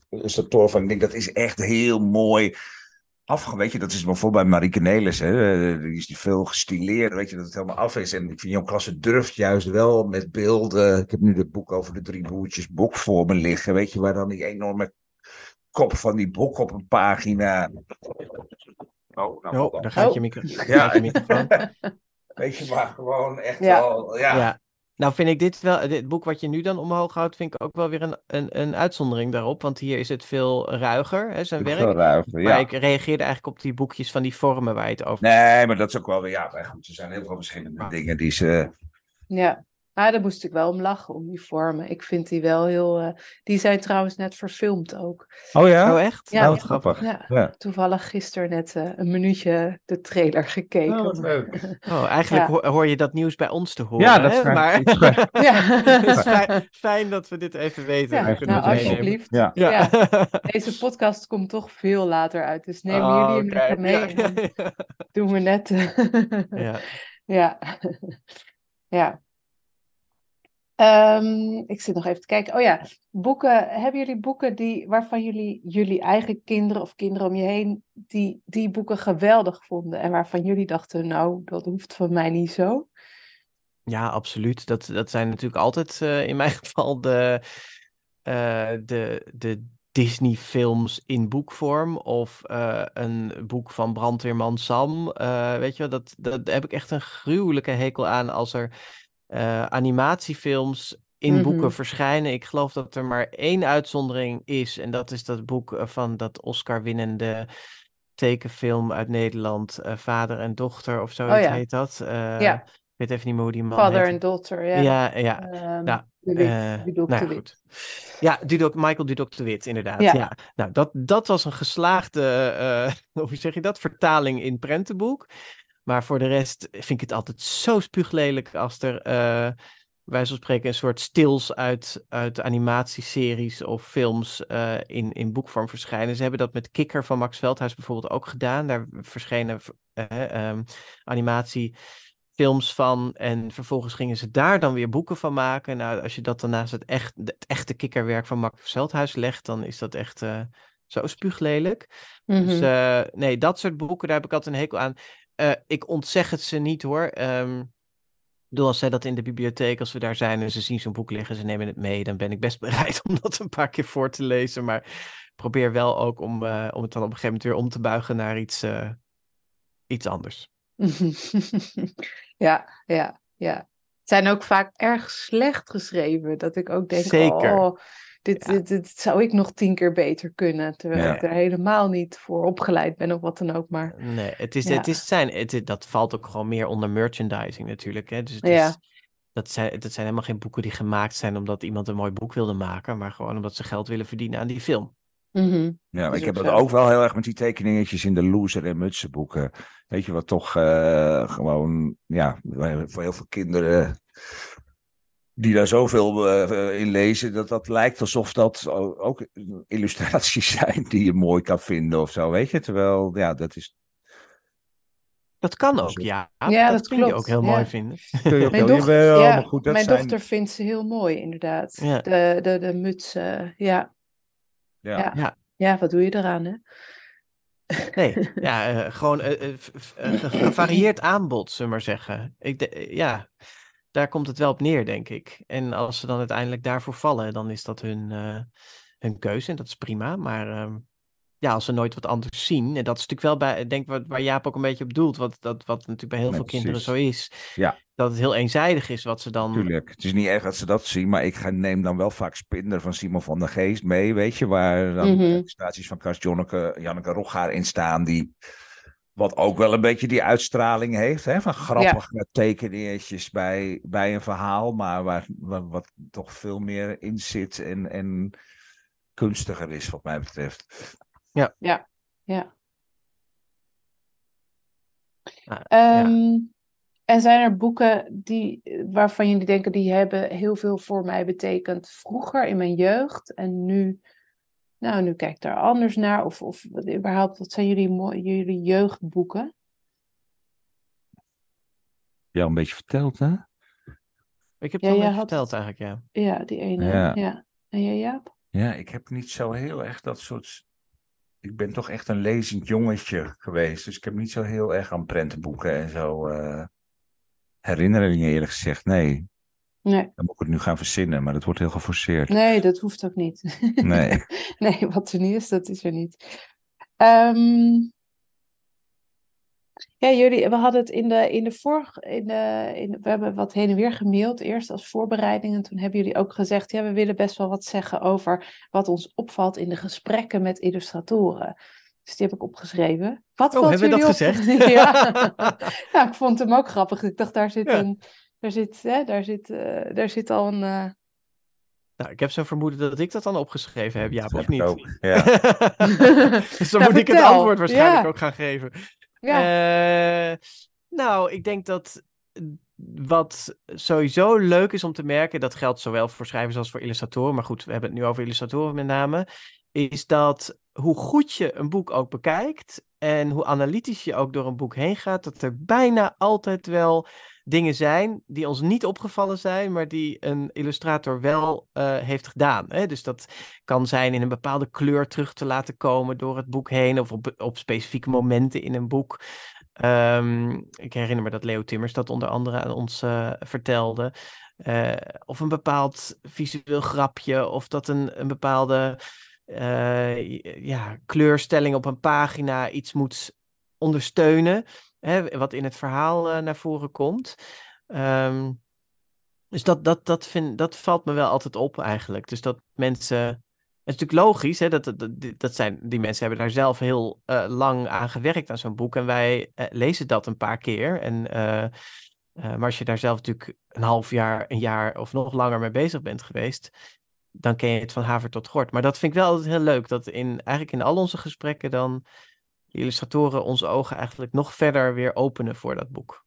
van ik denk dat is echt heel mooi afge... Weet je, dat is bijvoorbeeld bij Marieke Nelis, hè. Die is die veel gestileerd, weet je, dat het helemaal af is. En ik vind Jan Klasse durft juist wel met beelden. Ik heb nu het boek over de drie boertjes bok voor me liggen, weet je, waar dan die enorme kop van die bok op een pagina. Oh, nou, oh daar gaat je, micro ja. je microfoon. Weet je, maar gewoon echt ja. wel. Ja. ja. Nou vind ik dit wel, dit boek wat je nu dan omhoog houdt, vind ik ook wel weer een, een, een uitzondering daarop. Want hier is het veel ruiger, hè, zijn werk. Veel ruiger, ja. Maar ik reageerde eigenlijk op die boekjes van die vormen waar je het over Nee, maar dat is ook wel weer, ja, maar goed, er zijn heel veel verschillende dingen die ze... Ja. Ah, daar moest ik wel om lachen, om die vormen. Ik vind die wel heel... Uh, die zijn trouwens net verfilmd ook. Oh ja? Oh echt? Ja. Oh, grappig. Ja. ja. Toevallig gisteren net uh, een minuutje de trailer gekeken. Oh, leuk. Oh, eigenlijk hoor je dat nieuws bij ons te horen. Ja, dat is maar... ja. het is fijn, fijn, dat we dit even weten. Ja, nou, alsjeblieft. Ja. ja. Deze podcast komt toch veel later uit, dus nemen oh, jullie hem lekker mee. Ja. Doen we net... ja. ja. Um, ik zit nog even te kijken. Oh ja, boeken. Hebben jullie boeken die, waarvan jullie jullie eigen kinderen of kinderen om je heen die, die boeken geweldig vonden en waarvan jullie dachten, nou, dat hoeft van mij niet zo? Ja, absoluut. Dat, dat zijn natuurlijk altijd uh, in mijn geval de, uh, de, de Disney-films in boekvorm of uh, een boek van brandweerman Sam. weet je, dat, dat heb ik echt een gruwelijke hekel aan als er uh, animatiefilms in boeken mhm. verschijnen. Ik geloof dat er maar één uitzondering is. En dat is dat boek eh, van dat Oscar-winnende tekenfilm uit Nederland. Uh, Vader en dochter of zo oh, ja. heet dat. ja. Ik weet even niet meer hoe die man Father en Daughter, ja. Ja, ja. Um, nou, Dudok nou, de Wit. Ja, Dudok, Michael Dudok de Wit, inderdaad. Ja. ja. Nou, dat, dat was een geslaagde, hoe zeg je dat, vertaling in prentenboek. Maar voor de rest vind ik het altijd zo spuuglelijk als er, uh, wij zo spreken, een soort stils uit, uit animatieseries of films uh, in, in boekvorm verschijnen. Ze hebben dat met Kikker van Max Veldhuis bijvoorbeeld ook gedaan. Daar verschenen uh, um, animatiefilms van en vervolgens gingen ze daar dan weer boeken van maken. Nou, als je dat dan naast het, echt, het echte kikkerwerk van Max Veldhuis legt, dan is dat echt zo spuuglelijk. Mm Dus nee, dat soort boeken, daar heb ik altijd een hekel aan. Uh, ik ontzeg het ze niet hoor. Um, bedoel, als zij dat in de bibliotheek, als we daar zijn en ze zien zo'n boek liggen, ze nemen het mee, dan ben ik best bereid om dat een paar keer voor te lezen. Maar probeer wel ook om, uh, om het dan op een gegeven moment weer om te buigen naar iets, uh, iets anders. ja, ja, ja. Het zijn ook vaak erg slecht geschreven. Dat ik ook denk, Zeker. oh, dit, dit, dit, zou ik nog tien keer beter kunnen. Terwijl ik er helemaal niet voor opgeleid ben of wat dan ook. Maar, nee, het is, het is zijn, het, dat valt ook gewoon meer onder merchandising natuurlijk. Hè? Dus het is, dat, zijn, dat zijn helemaal geen boeken die gemaakt zijn omdat iemand een mooi boek wilde maken. Maar gewoon omdat ze geld willen verdienen aan die film. Mm Ja, ik heb dat ook wel heel erg met die tekeningetjes in de loser en mutsenboeken. Weet je wat toch uh, gewoon, ja, voor heel veel kinderen die daar zoveel uh, in lezen, dat dat lijkt alsof dat ook illustraties zijn die je mooi kan vinden of zo, weet je? Terwijl, ja, dat is... Dat kan ook, ja. Ja, dat, kun je ook heel mooi vinden. mijn, dochter, ja, goed, mijn dochter vindt ze heel mooi, inderdaad. De, de, de mutsen, ja. Ja. ja. Ja. wat doe je eraan, hè? Nee, ja, uh, gewoon uh, gevarieerd aanbod, zullen we maar zeggen. Ik ja, daar komt het wel op neer, denk ik. En als ze dan uiteindelijk daarvoor vallen, dan is dat hun, uh, hun keuze en dat is prima. Maar uh, ja, als ze nooit wat anders zien, en dat is natuurlijk wel bij, denk wat, waar Jaap ook een beetje op doelt, wat, dat, wat natuurlijk bij heel veel kinderen zo is. Ja. Dat het heel eenzijdig is wat ze dan. Tuurlijk, het is niet erg dat ze dat zien, maar ik ga, neem dan wel vaak Spinder van Simon van der Geest mee, weet je, waar dan mm van Kast Janneke, Janneke Roggaar in staan, die wat ook wel een beetje die uitstraling heeft, hè, van grappige ja. tekeningetjes bij, bij een verhaal, maar waar, waar, wat toch veel meer in zit en, en kunstiger is, wat mij betreft. Ja, ja, ja. Um, en zijn er boeken die, waarvan jullie denken, die hebben heel veel voor mij betekend vroeger in mijn jeugd en nu nou, nu kijk ik daar anders naar. Of, of überhaupt, wat zijn jullie, jullie jeugdboeken? Ja, een beetje verteld, hè? Ik heb het ja, al verteld eigenlijk, ja. Ja, die ene. Ja. ja. En jij, Jaap? Ja, ik heb niet zo heel erg dat soort ik ben toch echt een lezend jongetje geweest. Dus ik heb niet zo heel erg aan prentenboeken en zo uh, herinneringen eerlijk gezegd. Nee. Nee. Dan moet ik het nu gaan verzinnen, maar dat wordt heel geforceerd. Nee, dat hoeft ook niet. Nee. nee, wat er niet is, dat is er niet. Um, ja, jullie, we hadden het in de, in de vorige, in de, in, we hebben wat heen en weer gemaild, eerst als voorbereiding. En toen hebben jullie ook gezegd, ja, we willen best wel wat zeggen over wat ons opvalt in de gesprekken met illustratoren. Dus die heb ik opgeschreven. Wat oh, hebben we dat gezegd? ja. ja, ik vond hem ook grappig. Ik dacht, daar zit een, daar zit, hè, daar zit, uh, daar zit al een... Uh... Nou, ik heb zo'n vermoeden dat ik dat dan opgeschreven heb, ja, of niet? Ook, ja. dus dan nou, moet ik het antwoord waarschijnlijk ook gaan geven. Ja. Uh, nou, ik denk dat wat sowieso leuk is om te merken, dat geldt zowel voor schrijvers als voor illustratoren, maar goed, we hebben het nu over illustratoren met name, is dat hoe goed je een boek ook bekijkt en hoe analytisch je ook door een boek heen gaat, dat er bijna altijd wel dingen zijn die ons niet opgevallen zijn, maar die een illustrator wel uh, heeft gedaan. Hè? Dus dat kan zijn in een bepaalde kleur terug te laten komen door het boek heen of op, op specifieke momenten in een boek. Um, ik herinner me dat Leo Timmers dat onder andere aan ons uh, vertelde. Uh, of een bepaald visueel grapje, of dat een, een bepaalde ja, kleurstelling op een pagina iets moet ondersteunen wat in het verhaal uh, naar voren komt. Um, dus dat, dat, dat, vind, dat valt me wel altijd op eigenlijk. Dus dat mensen. Het is natuurlijk logisch, hè, dat, dat, dat zijn, die mensen hebben daar zelf heel uh, lang aan gewerkt aan zo'n boek. En wij uh, lezen dat een paar keer. En, maar als je daar zelf natuurlijk een half jaar, een jaar of nog langer mee bezig bent geweest, dan ken je het van haver tot gort. Maar dat vind ik wel altijd heel leuk, dat in, eigenlijk in al onze gesprekken dan illustratoren onze ogen eigenlijk nog verder weer openen voor dat boek.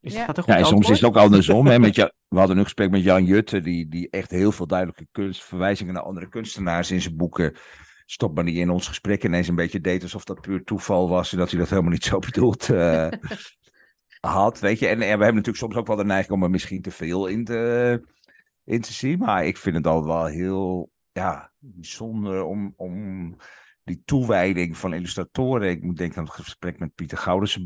Is ja. Dat ja, en soms is het ook andersom. hè, met je, we hadden een gesprek met Jan Jutte, die, die echt heel veel duidelijke kunst, verwijzingen naar andere kunstenaars in zijn boeken stopt maar niet in ons gesprek ineens een beetje deed alsof dat puur toeval was en dat hij dat helemaal niet zo bedoeld uh, had. Weet je, en, en, we hebben natuurlijk soms ook wel de neiging om er misschien te veel in te, in te zien, maar ik vind het al wel heel ja, bijzonder om, om die toewijding van illustratoren. Ik moet denken aan het gesprek met Pieter Goudense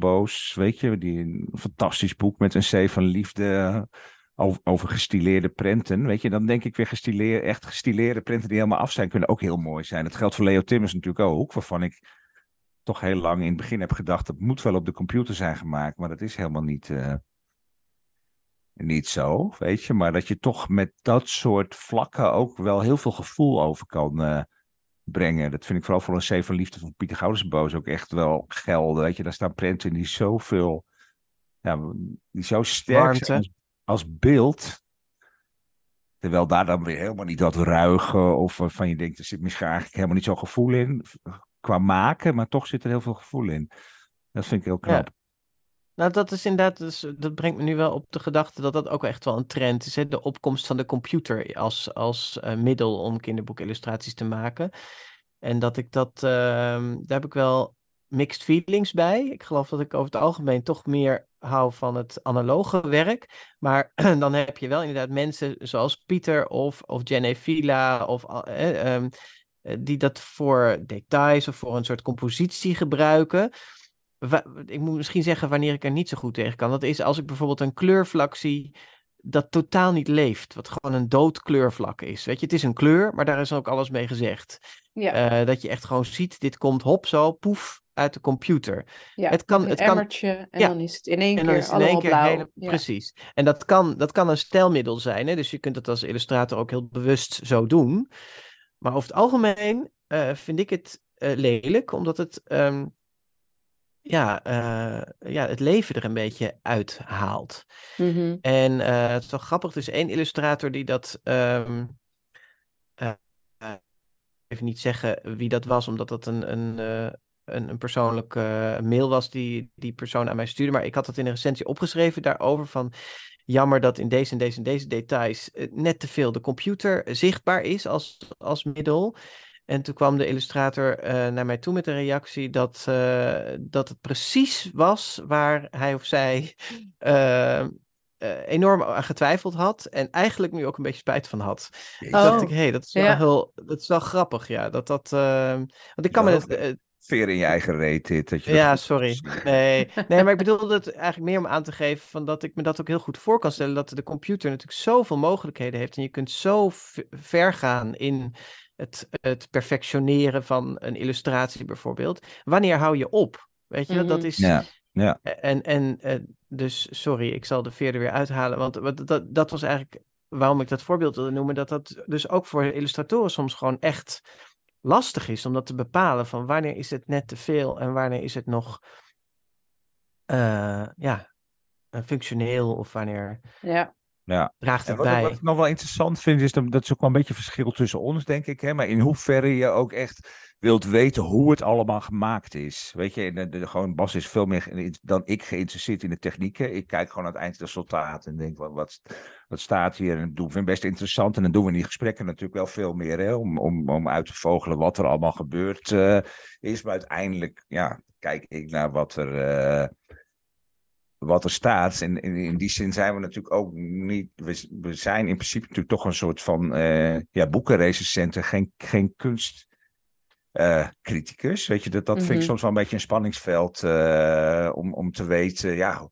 weet je, die een fantastisch boek met een C van liefde over, over gestileerde prenten. Weet je, dan denk ik weer gestileerde, echt gestileerde prenten die helemaal af zijn, kunnen ook heel mooi zijn. Dat geldt voor Leo Timmers natuurlijk ook, waarvan ik toch heel lang in het begin heb gedacht, dat moet wel op de computer zijn gemaakt, maar dat is helemaal niet, uh, niet zo, weet je. Maar dat je toch met dat soort vlakken ook wel heel veel gevoel over kan... Uh, brengen. Dat vind ik vooral voor een C van Liefde van Pieter Goudersboos ook echt wel gelden. Weet je, daar staan prenten die zoveel, ja, die zo sterk zijn als, beeld. Terwijl daar dan weer helemaal niet dat ruigen of van je denkt, er zit misschien eigenlijk helemaal niet zo'n gevoel in qua maken, maar toch zit er heel veel gevoel in. Dat vind ik heel knap. Nou, dat is inderdaad, dus, dat brengt me nu wel op de gedachte dat dat ook echt wel een trend is. Hè? De opkomst van de computer als, als uh, middel om kinderboekillustraties te maken. En dat ik dat, uh, daar heb ik wel mixed feelings bij. Ik geloof dat ik over het algemeen toch meer hou van het analoge werk. Maar dan heb je wel inderdaad mensen zoals Pieter of, of Jenny of... Uh, um, die dat voor details of voor een soort compositie gebruiken ik moet misschien zeggen wanneer ik er niet zo goed tegen kan. Dat is als ik bijvoorbeeld een kleurvlak zie dat totaal niet leeft. Wat gewoon een dood kleurvlak is. Weet je, het is een kleur, maar daar is ook alles mee gezegd. Ja. Uh, dat je echt gewoon ziet, dit komt hop zo, poef, uit de computer. Ja, het kan, het kan, en dan is het in één keer is in één keer blauw. Hele, Precies. En dat kan, dat kan een stijlmiddel zijn. Hè? Dus je kunt het als illustrator ook heel bewust zo doen. Maar over het algemeen uh, vind ik het uh, lelijk, omdat het... Um, ja, uh, ja, het leven er een beetje uithaalt. Mm-hmm. En uh, het is wel grappig, is één illustrator die dat. Um, uh, even niet zeggen wie dat was, omdat dat een, een, een, een persoonlijke mail was die die persoon aan mij stuurde. Maar ik had dat in een recensie opgeschreven daarover van. Jammer dat in deze en deze en deze details net te veel de computer zichtbaar is als, als middel. En toen kwam de illustrator uh, naar mij toe met een reactie dat, uh, dat het precies was waar hij of zij uh, enorm aan getwijfeld had en eigenlijk nu ook een beetje spijt van had. Oh. dacht ik, hé, hey, dat is wel heel, dat is wel grappig, ja. Dat dat, uh, want ik kan me het, veer in je eigen reet dit. Dat je ja, sorry. Nee. nee, maar ik bedoelde het eigenlijk meer om aan te geven van dat ik me dat ook heel goed voor kan stellen. Dat de computer natuurlijk zoveel mogelijkheden heeft. En je kunt zo ver gaan in het, het perfectioneren van een illustratie bijvoorbeeld. Wanneer hou je op? Weet je, dat mhm. is... Ja. Ja. En, en eh, dus, sorry, ik zal de veer er weer uithalen. Want dat, dat was eigenlijk waarom ik dat voorbeeld wilde noemen. Dat dat dus ook voor illustratoren soms gewoon echt lastig is om dat te bepalen van wanneer is het net te veel en wanneer is het nog uh, ja, functioneel of wanneer ja. Ja. draagt het wat, bij. Wat ik nog wel interessant vind is dat, dat is ook wel een beetje verschil tussen ons, denk ik. Hè? Maar in hoeverre je ook echt wilt weten hoe het allemaal gemaakt is. Weet je, de, de, gewoon Bas is veel meer dan ik geïnteresseerd in de technieken. Ik kijk gewoon aan het eindresultaat en denk, wat, wat, wat staat hier? En dat doen we best interessant. En dan doen we in die gesprekken natuurlijk wel veel meer, hè, om, om, om uit te vogelen wat er allemaal gebeurd uh, is. Maar uiteindelijk, ja, kijk ik naar wat er... Uh, wat er staat. En in, in, die zin zijn we natuurlijk ook niet. We, we zijn in principe natuurlijk toch een soort van uh, ja, boekenrecensenten, geen, geen kunst uh, criticus. Weet je, dat, dat vind ik mhm. soms wel een beetje een spanningsveld uh, om, om te weten ja,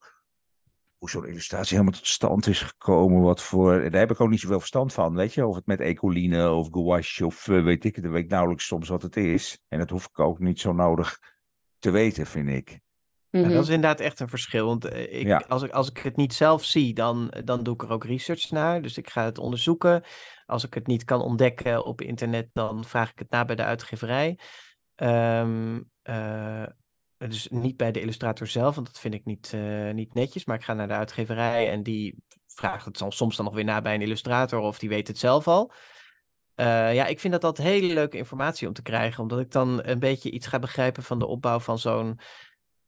hoe zo'n illustratie helemaal tot stand is gekomen. Wat voor, daar heb ik ook niet zoveel verstand van. Weet je, of het met ecoline of gouache of weet ik, dan weet ik nauwelijks soms wat het is. En dat hoef ik ook niet zo nodig te weten, vind ik. Mm dat is inderdaad echt een verschil. Want ik, ja. als, ik, als ik het niet zelf zie, dan, dan doe ik er ook research naar. Dus ik ga het onderzoeken. Als ik het niet kan ontdekken op internet, dan vraag ik het na bij de uitgeverij. Um, uh, dus niet bij de illustrator zelf, want dat vind ik niet, uh, niet netjes. Maar ik ga naar de uitgeverij en die vraagt het soms dan nog weer na bij een illustrator of die weet het zelf al. Uh, ja, ik vind dat dat hele leuke informatie om te krijgen, omdat ik dan een beetje iets ga begrijpen van de opbouw van zo'n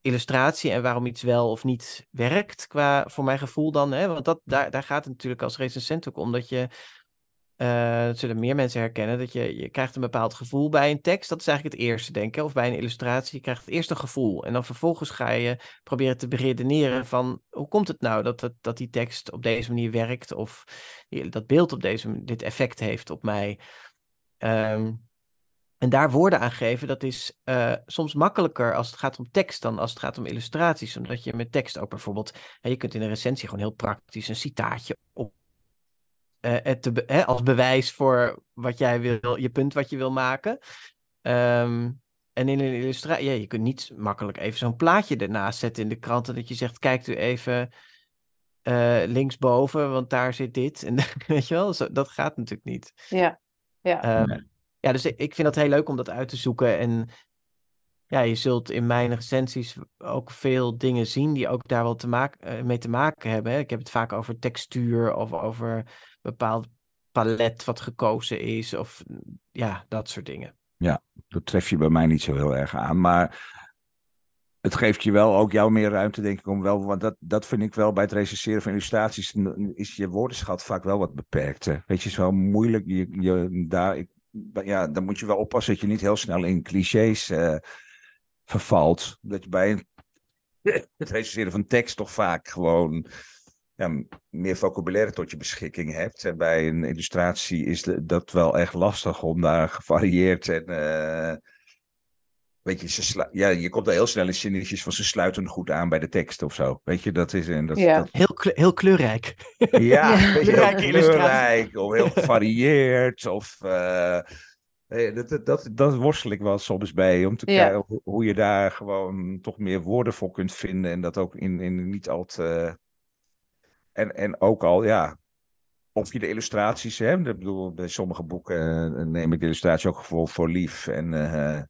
illustratie en waarom iets wel of niet werkt, qua voor mijn gevoel dan. Hè? Want dat, daar, daar gaat het natuurlijk als recensent ook om dat je uh, dat zullen meer mensen herkennen, dat je, je krijgt een bepaald gevoel bij een tekst. Dat is eigenlijk het eerste, denk ik. Of bij een illustratie, je krijgt eerst een gevoel. En dan vervolgens ga je proberen te beredeneren van, hoe komt het nou dat, dat, dat die tekst op deze manier werkt? Of dat beeld op deze dit effect heeft op mij? Um, en daar woorden aan geven, dat is uh, soms makkelijker als het gaat om tekst dan als het gaat om illustraties. Omdat je met tekst ook bijvoorbeeld, je kunt in een recensie gewoon heel praktisch een citaatje op uh, het te, hè, als bewijs voor wat jij wil, je punt wat je wil maken. Um, en in een illustratie, ja, je kunt niet makkelijk even zo'n plaatje ernaast zetten in de krant. En dat je zegt, kijk u even uh, linksboven, want daar zit dit. En weet je wel, zo, dat gaat natuurlijk niet. Ja, ja. Um, ja, dus ik, vind het heel leuk om dat uit te zoeken. En ja, je zult in mijn recensies ook veel dingen zien die ook daar wel te maken, mee te maken hebben. Ik heb het vaak over textuur of over bepaald palet wat gekozen is. Of ja, dat soort dingen. Ja, dat tref je bij mij niet zo heel erg aan. Maar het geeft je wel ook jou meer ruimte, denk ik, om wel. Want dat, dat vind ik wel bij het recenseren van illustraties. Is je woordenschat vaak wel wat beperkt. Weet je, het is wel moeilijk. Je, je, daar, ja, dan moet je wel oppassen dat je niet heel snel in clichés uh, vervalt. Dat je bij het recenseren van tekst toch vaak gewoon ja, meer vocabulaire tot je beschikking hebt. En bij een illustratie is dat wel echt lastig om daar gevarieerd en. Weet je, ze ja, je komt er heel snel in zinnetjes van ze sluiten goed aan bij de tekst of zo. Weet je, dat is. En dat, ja. dat... Heel, heel kleurrijk. Ja, ja. heel kleurrijk of heel gevarieerd. Of. Uh, dat, dat, dat worstel ik wel soms bij. Om te kijken hoe je daar gewoon toch meer woorden voor kunt vinden. En dat ook in, in niet al te en, en ook al, ja, of je de illustraties hebt. Ik bedoel, bij sommige boeken uh, neem ik de illustratie ook voor, voor lief. En uh,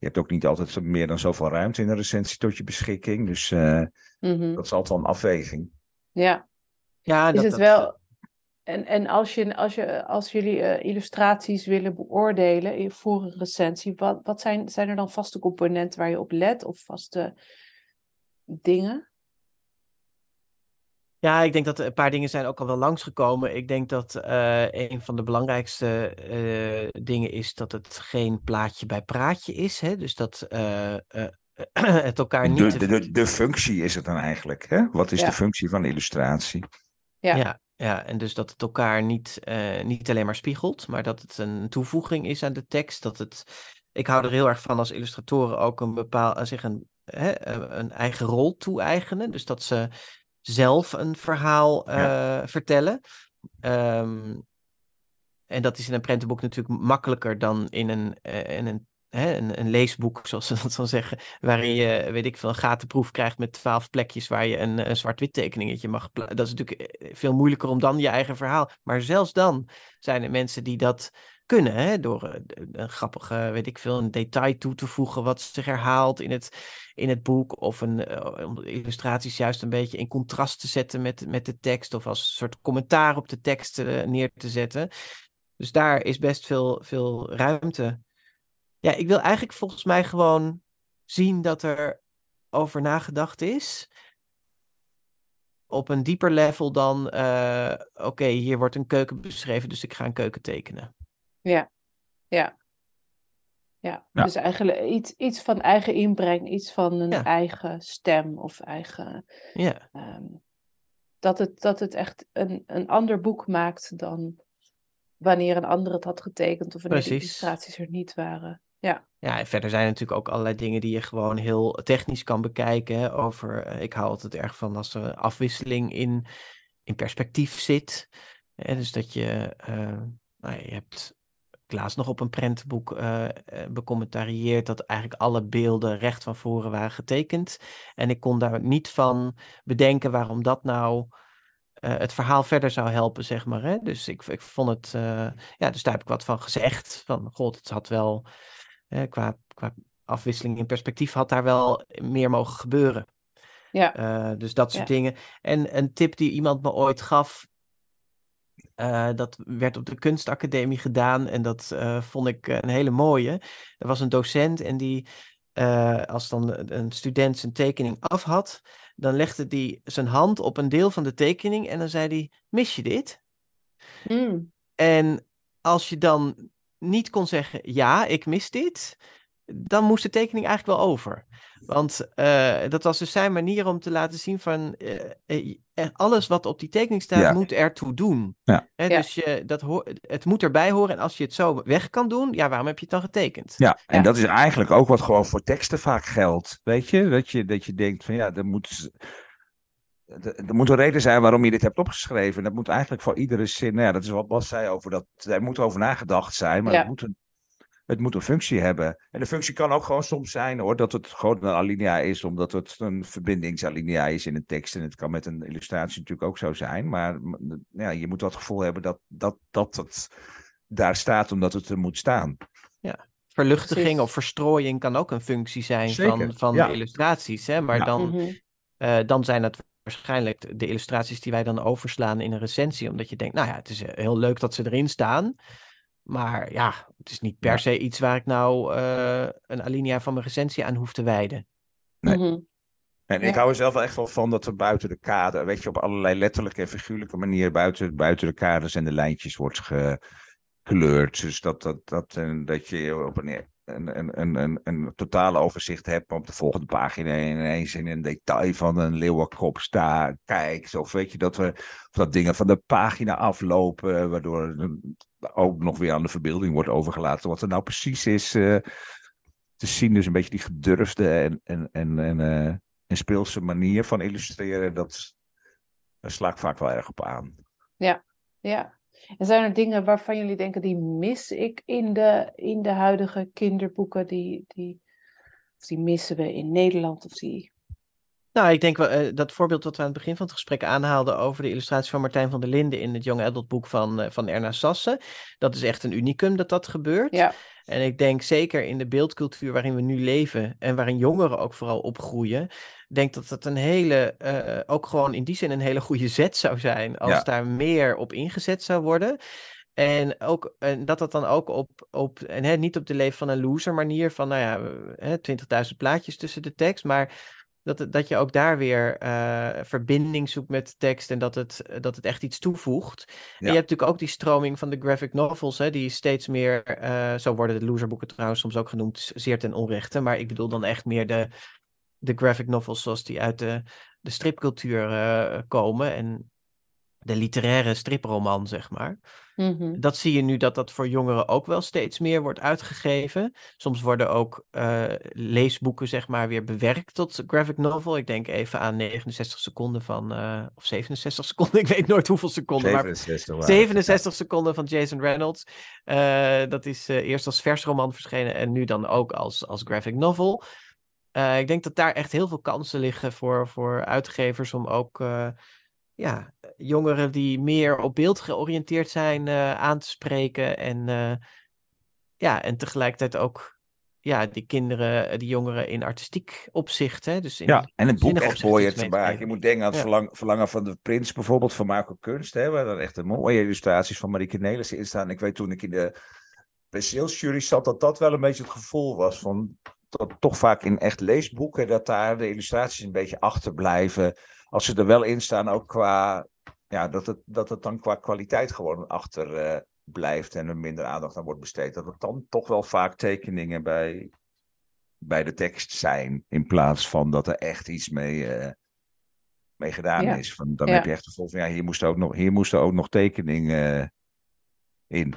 je hebt ook niet altijd meer dan zoveel ruimte in een recensie tot je beschikking. Dus uh, mm-hmm. dat is altijd wel een afweging. Ja. ja is dat, het wel... En, en als, je, als, je, als jullie illustraties willen beoordelen voor een recensie, wat, wat zijn, zijn er dan vaste componenten waar je op let of vaste dingen? Ja, ik denk dat een paar dingen zijn ook al wel langsgekomen. Ik denk dat uh, een van de belangrijkste uh, dingen is dat het geen plaatje bij praatje is. Hè? Dus dat uh, het elkaar niet... De, de, de, functie is het dan eigenlijk, hè? Wat is de functie van illustratie? Ja. ja. Ja, en dus dat het elkaar niet, uh, niet alleen maar spiegelt, maar dat het een toevoeging is aan de tekst. Dat het, ik hou er heel erg van als illustratoren ook een bepaal, zich een, hè, een eigen rol toe-eigenen. Dus dat ze zelf een verhaal uh, vertellen. Um, en dat is in een prentenboek natuurlijk makkelijker dan in een, uh, in een hè, een, een, leesboek, zoals ze dat dan zeggen, waarin je, weet ik veel, een gatenproef krijgt met twaalf plekjes waar je een, een zwart-wit tekeningetje mag Dat is natuurlijk eh, veel moeilijker om dan je eigen verhaal. Maar zelfs dan zijn er mensen die dat kunnen, hè, door eh, een grappige, weet ik veel, een detail toe te voegen wat zich herhaalt in het, in het boek, of een, de illustraties juist een beetje in contrast te zetten met, met de tekst, of als soort commentaar op de tekst uh, neer te zetten. Dus daar is best veel, veel ruimte ja, ik wil eigenlijk volgens mij gewoon zien dat er over nagedacht is. Op een dieper level dan, oké, hier wordt een keuken beschreven, dus ik ga een keuken tekenen. Ja, ja. Ja, dus eigenlijk iets, iets van eigen inbreng, iets van een eigen stem of eigen. Ja. Um, dat, het, dat het echt een, een ander boek maakt dan wanneer een ander het had getekend of wanneer de illustraties er niet waren. Ja. Ja, en verder zijn er natuurlijk ook allerlei dingen die je gewoon heel technisch kan bekijken. Over, eh, ik hou altijd erg van als er afwisseling in, in perspectief zit. dus dat je, uh, nou, je hebt ik laatst nog op een prentenboek uh, becommentarieerd dat eigenlijk alle beelden recht van voren waren getekend. En ik kon daar niet van bedenken waarom dat nou het verhaal verder zou helpen, zeg maar. Hè? Dus ik, ik vond het, ja, dus daar heb ik wat van gezegd. Van, god, het had wel qua, qua afwisseling in perspectief had daar wel meer mogen gebeuren. Ja. Dus dat soort dingen. En een tip die iemand me ooit gaf, uh, dat werd op de kunstacademie gedaan en dat uh, vond ik een hele mooie. Er was een docent en die, als dan een student zijn tekening af had, dan legde die zijn hand op een deel van de tekening en dan zei hij, mis je dit? Mm. En als je dan niet kon zeggen, ja, ik mis dit, dan moest de tekening eigenlijk wel over. Want uh, dat was dus zijn manier om te laten zien van uh, alles wat op die tekening staat, ja. moet ertoe doen. Ja. Hè, dus je, dat het moet erbij horen en als je het zo weg kan doen, ja, waarom heb je het dan getekend? Ja, en dat is eigenlijk ook wat gewoon voor teksten vaak geldt. Weet je, dat je, dat je denkt van ja, er moet er moet een reden zijn waarom je dit hebt opgeschreven. Dat moet eigenlijk voor iedere zin. Nou ja, dat is wat Bas zei over dat. Er moet over nagedacht zijn, maar het, moet een, het moet een functie hebben. En de functie kan ook gewoon soms zijn hoor, dat het gewoon een alinea is, omdat het een verbindingsalinea is in een tekst. En het kan met een illustratie natuurlijk ook zo zijn. Maar ja, je moet dat gevoel hebben dat, dat, dat het daar staat omdat het er moet staan. Ja. Verluchtiging of verstrooiing kan ook een functie zijn van, van de illustraties. Hè? Maar dan, mhm. uh, dan zijn het waarschijnlijk de illustraties die wij dan overslaan in een recensie. Omdat je denkt, nou ja, het is heel leuk dat ze erin staan. Maar ja, het is niet per se iets waar ik nou uh, een alinea van mijn recensie aan hoef te wijden. Nee. Mhm. En ik hou er zelf wel echt wel van dat er buiten de kader, weet je, op allerlei letterlijke en figuurlijke manieren buiten, buiten de kaders en de lijntjes wordt gekleurd. Dus dat, dat, dat, en dat je op een een, een, een, een, een totale overzicht heb op de volgende pagina ineens in een detail van een leeuwenkop sta, kijkt. Of weet je, dat we dat dingen van de pagina aflopen, waardoor ook nog weer aan de verbeelding wordt overgelaten. Wat er nou precies is uh, te zien. Dus een beetje die gedurfde en, en, en, en, uh, en speelse manier van illustreren, dat, daar sla ik vaak wel erg op aan. Ja, ja. En zijn er dingen waarvan jullie denken, die mis ik in de, in de huidige kinderboeken? Die, die, of die missen we in Nederland? Of die... Nou, ik denk wel, uh, dat voorbeeld wat we aan het begin van het gesprek aanhaalden over de illustratie van Martijn van der Linden in het Young Adult boek van, uh, van Erna Sassen. Dat is echt een unicum dat dat gebeurt. Ja. En ik denk zeker in de beeldcultuur waarin we nu leven en waarin jongeren ook vooral opgroeien, denk dat dat een hele, uh, ook gewoon in die zin een hele goede zet zou zijn als daar meer op ingezet zou worden. En, ook, en dat dat dan ook op, op en hè, niet op de leven van een loser manier van, nou ja, 20.000 plaatjes tussen de tekst, maar dat, dat je ook daar weer uh, verbinding zoekt met de tekst en dat het, dat het echt iets toevoegt. En je hebt natuurlijk ook die stroming van de graphic novels, hè, die steeds meer, uh, zo worden de loserboeken trouwens soms ook genoemd, zeer ten onrechte. Maar ik bedoel dan echt meer de, de graphic novels zoals die uit de, de stripcultuur uh, komen. En de literaire striproman, zeg maar. Mhm. Dat zie je nu dat dat voor jongeren ook wel steeds meer wordt uitgegeven. Soms worden ook uh, leesboeken, zeg maar, weer bewerkt tot graphic novel. Ik denk even aan 69 seconden van, uh, of 67 seconden, ik weet nooit hoeveel seconden. 67, maar 67 seconden van Jason Reynolds. Uh, dat is eerst als versroman verschenen en nu dan ook als, als graphic novel. ik denk dat daar echt heel veel kansen liggen voor, voor uitgevers om ook ja, jongeren die meer op beeld georiënteerd zijn uh, aan te spreken. En, uh, ja, en tegelijkertijd ook ja, die kinderen, die jongeren in artistiek opzicht. Hè? Dus in ja, en het boek echt mooier te maken. Je moet denken aan het verlang, Verlangen van de Prins bijvoorbeeld van Marco Kunst. Hè, waar er echt een mooie illustraties van Marieke Nelissen in staan. Ik weet toen ik in de pensioensjury zat, dat dat wel een beetje het gevoel was van... Dat toch vaak in echt leesboeken, dat daar de illustraties een beetje achterblijven als ze er wel in staan, ook qua. Ja, dat het, dat het dan qua kwaliteit gewoon achter uh, blijft en er minder aandacht aan wordt besteed. Dat het dan toch wel vaak tekeningen bij, bij de tekst zijn. In plaats van dat er echt iets mee, uh, mee gedaan is. Van, dan heb je echt het gevoel van ja, hier moesten ook nog, hier moesten ook nog tekeningen uh, in.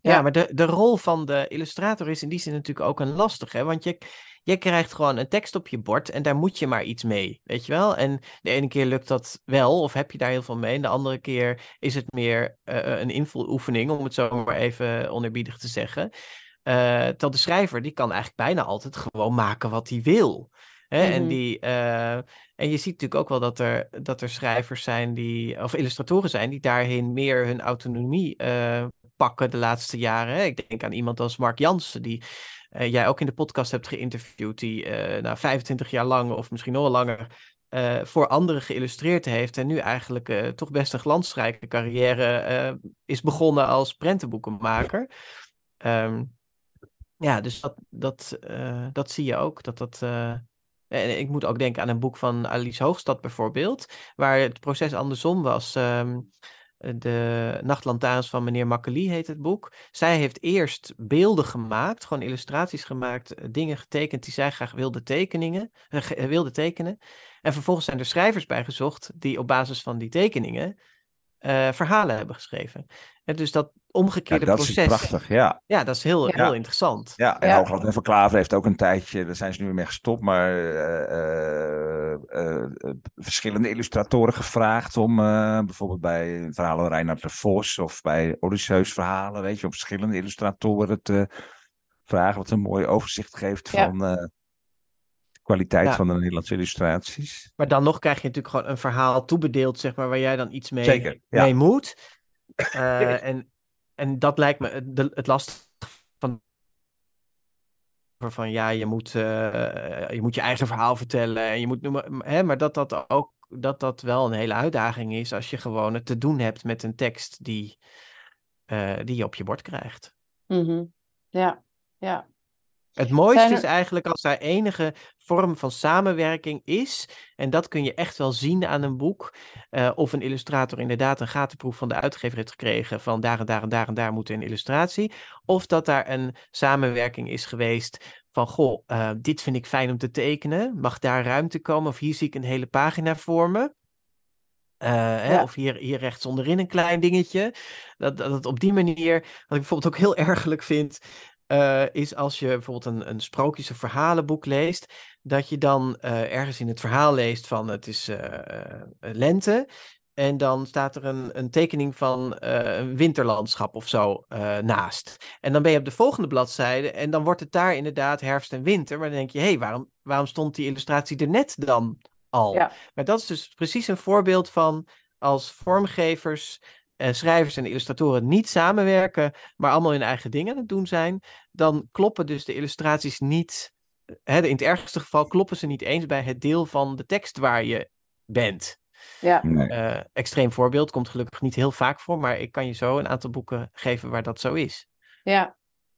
Ja, maar de, de rol van de illustrator is in die zin natuurlijk ook een lastige. Want je, je krijgt gewoon een tekst op je bord en daar moet je maar iets mee, weet je wel? En de ene keer lukt dat wel, of heb je daar heel veel mee. En de andere keer is het meer uh, een invuloefening, om het zo maar even onerbiedig te zeggen. Uh, terwijl de schrijver, die kan eigenlijk bijna altijd gewoon maken wat hij wil. Hè? en, mhm. die, uh, en je ziet natuurlijk ook wel dat er, dat er schrijvers zijn die, of illustratoren zijn, die daarin meer hun autonomie pakken de laatste jaren. Ik denk aan iemand als Mark Jansen, die uh, jij ook in de podcast hebt geïnterviewd, die uh, nou, 25 jaar lang of misschien nog langer uh, voor anderen geïllustreerd heeft en nu eigenlijk toch best een glansrijke carrière is begonnen als prentenboekenmaker. Um, ja, dus dat, dat, dat zie je ook. Dat dat, en ik moet ook denken aan een boek van Alice Hoogstad bijvoorbeeld, waar het proces andersom was. Um, de Nachtlantaarns van meneer Makkeli heet het boek. Zij heeft eerst beelden gemaakt, gewoon illustraties gemaakt, eh, dingen getekend die zij graag wilde, tekeningen, eh, eh, wilde tekenen. En vervolgens zijn er schrijvers bijgezocht die op basis van die tekeningen uh, verhalen hebben geschreven. En dus dat omgekeerde ja, dat proces. Is prachtig, ja. Ja, dat is heel, heel interessant. Ja, en ja. Hoogland en Van Klaver heeft ook een tijdje, daar zijn ze nu mee gestopt, maar uh, uh, verschillende illustratoren gevraagd om bijvoorbeeld bij verhalen Reinhard de Vos of bij Odysseus verhalen, weet je, om verschillende illustratoren te vragen, wat een mooi overzicht geeft van kwaliteit van de Nederlandse illustraties. Maar dan nog krijg je natuurlijk gewoon een verhaal toebedeeld, zeg maar, waar jij dan iets mee, Zeker, mee moet. Uh, en, en dat lijkt me de, het lastig van. Van ja, je moet, uh, je moet je eigen verhaal vertellen en je moet noemen. Hè, maar dat dat ook dat dat wel een hele uitdaging is als je gewoon het te doen hebt met een tekst die, uh, die je op je bord krijgt. Mm -hmm. Ja, ja. Het mooiste is eigenlijk als er enige vorm van samenwerking is. En dat kun je echt wel zien aan een boek. Uh, of een illustrator inderdaad een gatenproef van de uitgever heeft gekregen. Van daar en daar en daar en daar moet een illustratie. Of dat daar een samenwerking is geweest van goh, uh, dit vind ik fijn om te tekenen. Mag daar ruimte komen? Of hier zie ik een hele pagina voor me. Uh, hè, of hier, hier rechts onderin een klein dingetje. Dat, dat, dat op die manier, wat ik bijvoorbeeld ook heel ergelijk vind, uh, is als je bijvoorbeeld een, een sprookjes- of verhalenboek leest, dat je dan uh, ergens in het verhaal leest van het is uh, lente. En dan staat er een, een tekening van een winterlandschap of zo naast. En dan ben je op de volgende bladzijde en dan wordt het daar inderdaad herfst en winter. Maar dan denk je, hé, hey, waarom, waarom stond die illustratie er net dan al? Ja. Maar dat is dus precies een voorbeeld van als vormgevers uh, schrijvers en illustratoren niet samenwerken, maar allemaal hun eigen dingen aan het doen zijn, dan kloppen dus de illustraties niet. Eh, hè, in het ergste geval kloppen ze niet eens bij het deel van de tekst waar je bent. Ja. Uh, extreem voorbeeld, komt gelukkig niet heel vaak voor, maar ik kan je zo een aantal boeken geven waar dat zo is. Ja,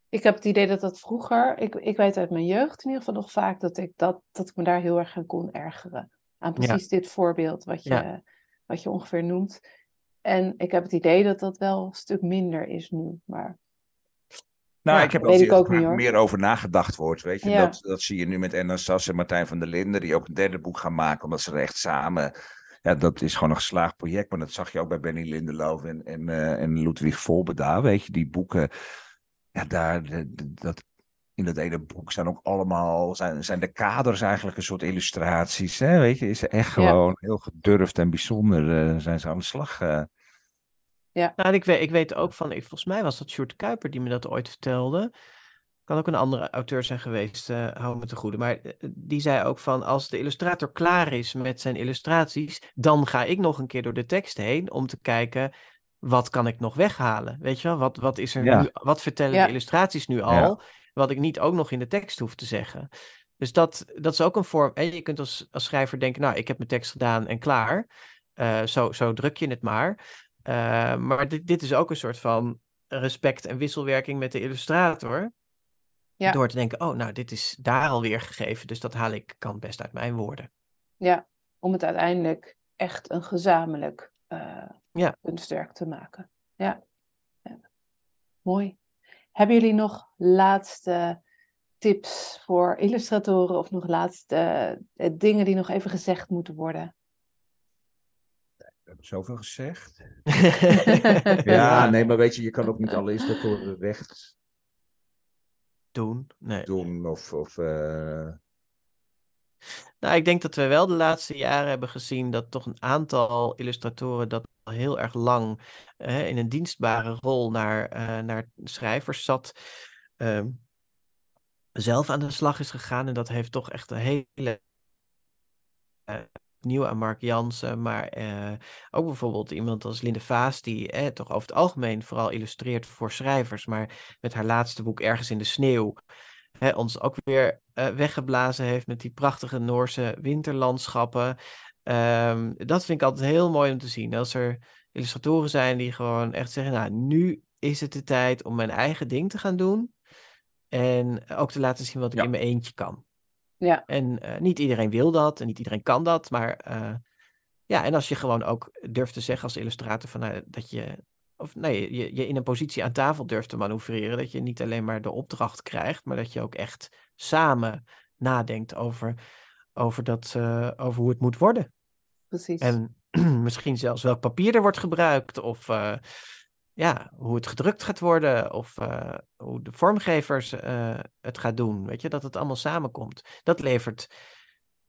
Ik heb het idee dat dat vroeger, ik, ik weet uit mijn jeugd in ieder geval nog vaak dat ik, dat, dat ik me daar heel erg aan kon ergeren. Aan precies dit voorbeeld wat je, wat je ongeveer noemt. En ik heb het idee dat dat wel een stuk minder is nu. Maar nou, ik heb er ook meer over nagedacht wordt. Weet je? Dat, dat zie je nu met Enna Sass en Martijn van der Linden, die ook een derde boek gaan maken, omdat ze er echt samen. Ja, dat is gewoon een geslaagd project. Maar dat zag je ook bij Benny Lindeloof en, en, uh, en Ludwig Volbeda. Weet je, die boeken. Ja, daar, dat, in dat ene boek zijn ook allemaal, zijn, zijn de kaders eigenlijk een soort illustraties. Hè? Weet je, is echt gewoon heel gedurfd en bijzonder uh, zijn ze aan de slag. Uh. Ja. Nou, ik weet, ik weet ook van, ik, volgens mij was dat Sjoerd Kuiper die me dat ooit vertelde. Kan ook een andere auteur zijn geweest, uh, hou me te goede. Maar die zei ook van, als de illustrator klaar is met zijn illustraties, dan ga ik nog een keer door de tekst heen om te kijken, wat kan ik nog weghalen? Weet je wel, wat, wat is er nu, wat vertellen de illustraties nu al? Wat ik niet ook nog in de tekst hoef te zeggen. Dus dat, dat is ook een vorm. En je kunt als, als schrijver denken, nou, ik heb mijn tekst gedaan en klaar. Uh, zo, zo druk je het maar. Uh, maar dit, dit is ook een soort van respect en wisselwerking met de illustrator. Ja. Door te denken, oh, nou, dit is daar alweer gegeven, dus dat haal ik kan best uit mijn woorden. Ja, om het uiteindelijk echt een gezamenlijk uh, ja. kunstwerk te maken. Ja. ja. Mooi. Hebben jullie nog laatste tips voor illustratoren of nog laatste uh, dingen die nog even gezegd moeten worden? We hebben zoveel gezegd. ja, nee, maar weet je, je kan ook niet alle illustratoren recht doen. Nee. doen of, of uh... Nou, ik denk dat we wel de laatste jaren hebben gezien dat toch een aantal illustratoren dat al heel erg lang uh, in een dienstbare rol naar, uh, naar schrijvers zat. Uh, zelf aan de slag is gegaan. En dat heeft toch echt een hele uh, nieuw aan Mark Jansen, maar ook bijvoorbeeld iemand als Linde Vaas, die eh, toch over het algemeen vooral illustreert voor schrijvers, maar met haar laatste boek Ergens in de Sneeuw hè, ons ook weer uh, weggeblazen heeft met die prachtige Noorse winterlandschappen. Um, dat vind ik altijd heel mooi om te zien. Als er illustratoren zijn die gewoon echt zeggen, nou, nu is het de tijd om mijn eigen ding te gaan doen. En ook te laten zien wat ik in mijn eentje kan. Ja. En uh, niet iedereen wil dat en niet iedereen kan dat. Maar uh, ja, en als je gewoon ook durft te zeggen als illustrator van, uh, dat je of nee, je, je in een positie aan tafel durft te manoeuvreren. Dat je niet alleen maar de opdracht krijgt, maar dat je ook echt samen nadenkt over, over, dat, uh, over hoe het moet worden. Precies. En misschien zelfs welk papier er wordt gebruikt, of uh, ja, hoe het gedrukt gaat worden, of uh, hoe de vormgevers het gaat doen. Weet je, dat het allemaal samenkomt. Dat levert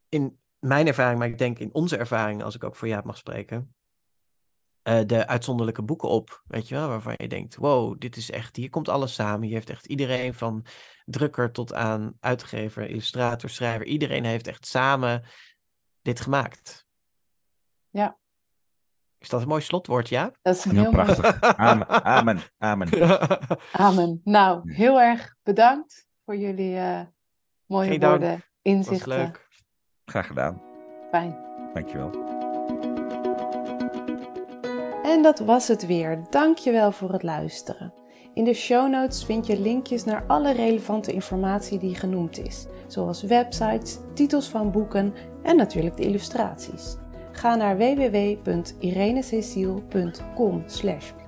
in mijn ervaring, maar ik denk in onze ervaring, als ik ook voor Jaap mag spreken, uh, de uitzonderlijke boeken op, weet je wel, waarvan je denkt, wow, dit is echt, hier komt alles samen. Hier heeft echt iedereen van drukker tot aan uitgever, illustrator, schrijver, iedereen heeft echt samen dit gemaakt. Ja. Is dat een mooi slotwoord, ja? Dat is een heel, prachtig. Amen, amen, amen. amen. Nou, heel erg bedankt voor jullie uh, mooie Geen woorden, dank. inzichten. Was leuk. Graag gedaan. Fijn. Dankjewel. En dat was het weer. Dankjewel voor het luisteren. In de show notes vind je linkjes naar alle relevante informatie die genoemd is, zoals websites, titels van boeken en natuurlijk de illustraties. Ga naar www.irenececiel.com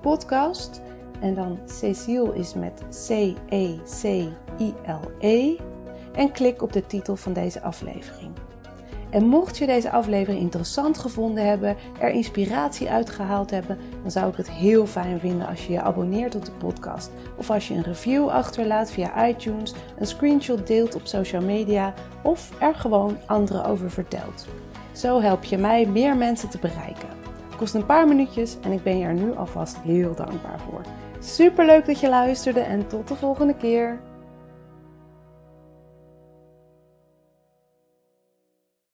podcast en dan Cecile is met C-E-C-I-L-E -E, en klik op de titel van deze aflevering. En mocht je deze aflevering interessant gevonden hebben, er inspiratie uitgehaald hebben, dan zou ik het heel fijn vinden als je je abonneert op de podcast. Of als je een review achterlaat via iTunes, een screenshot deelt op social media of er gewoon anderen over vertelt. Zo help je mij meer mensen te bereiken. Het kost een paar minuutjes en ik ben je er nu alvast heel dankbaar voor. Super leuk dat je luisterde en tot de volgende keer.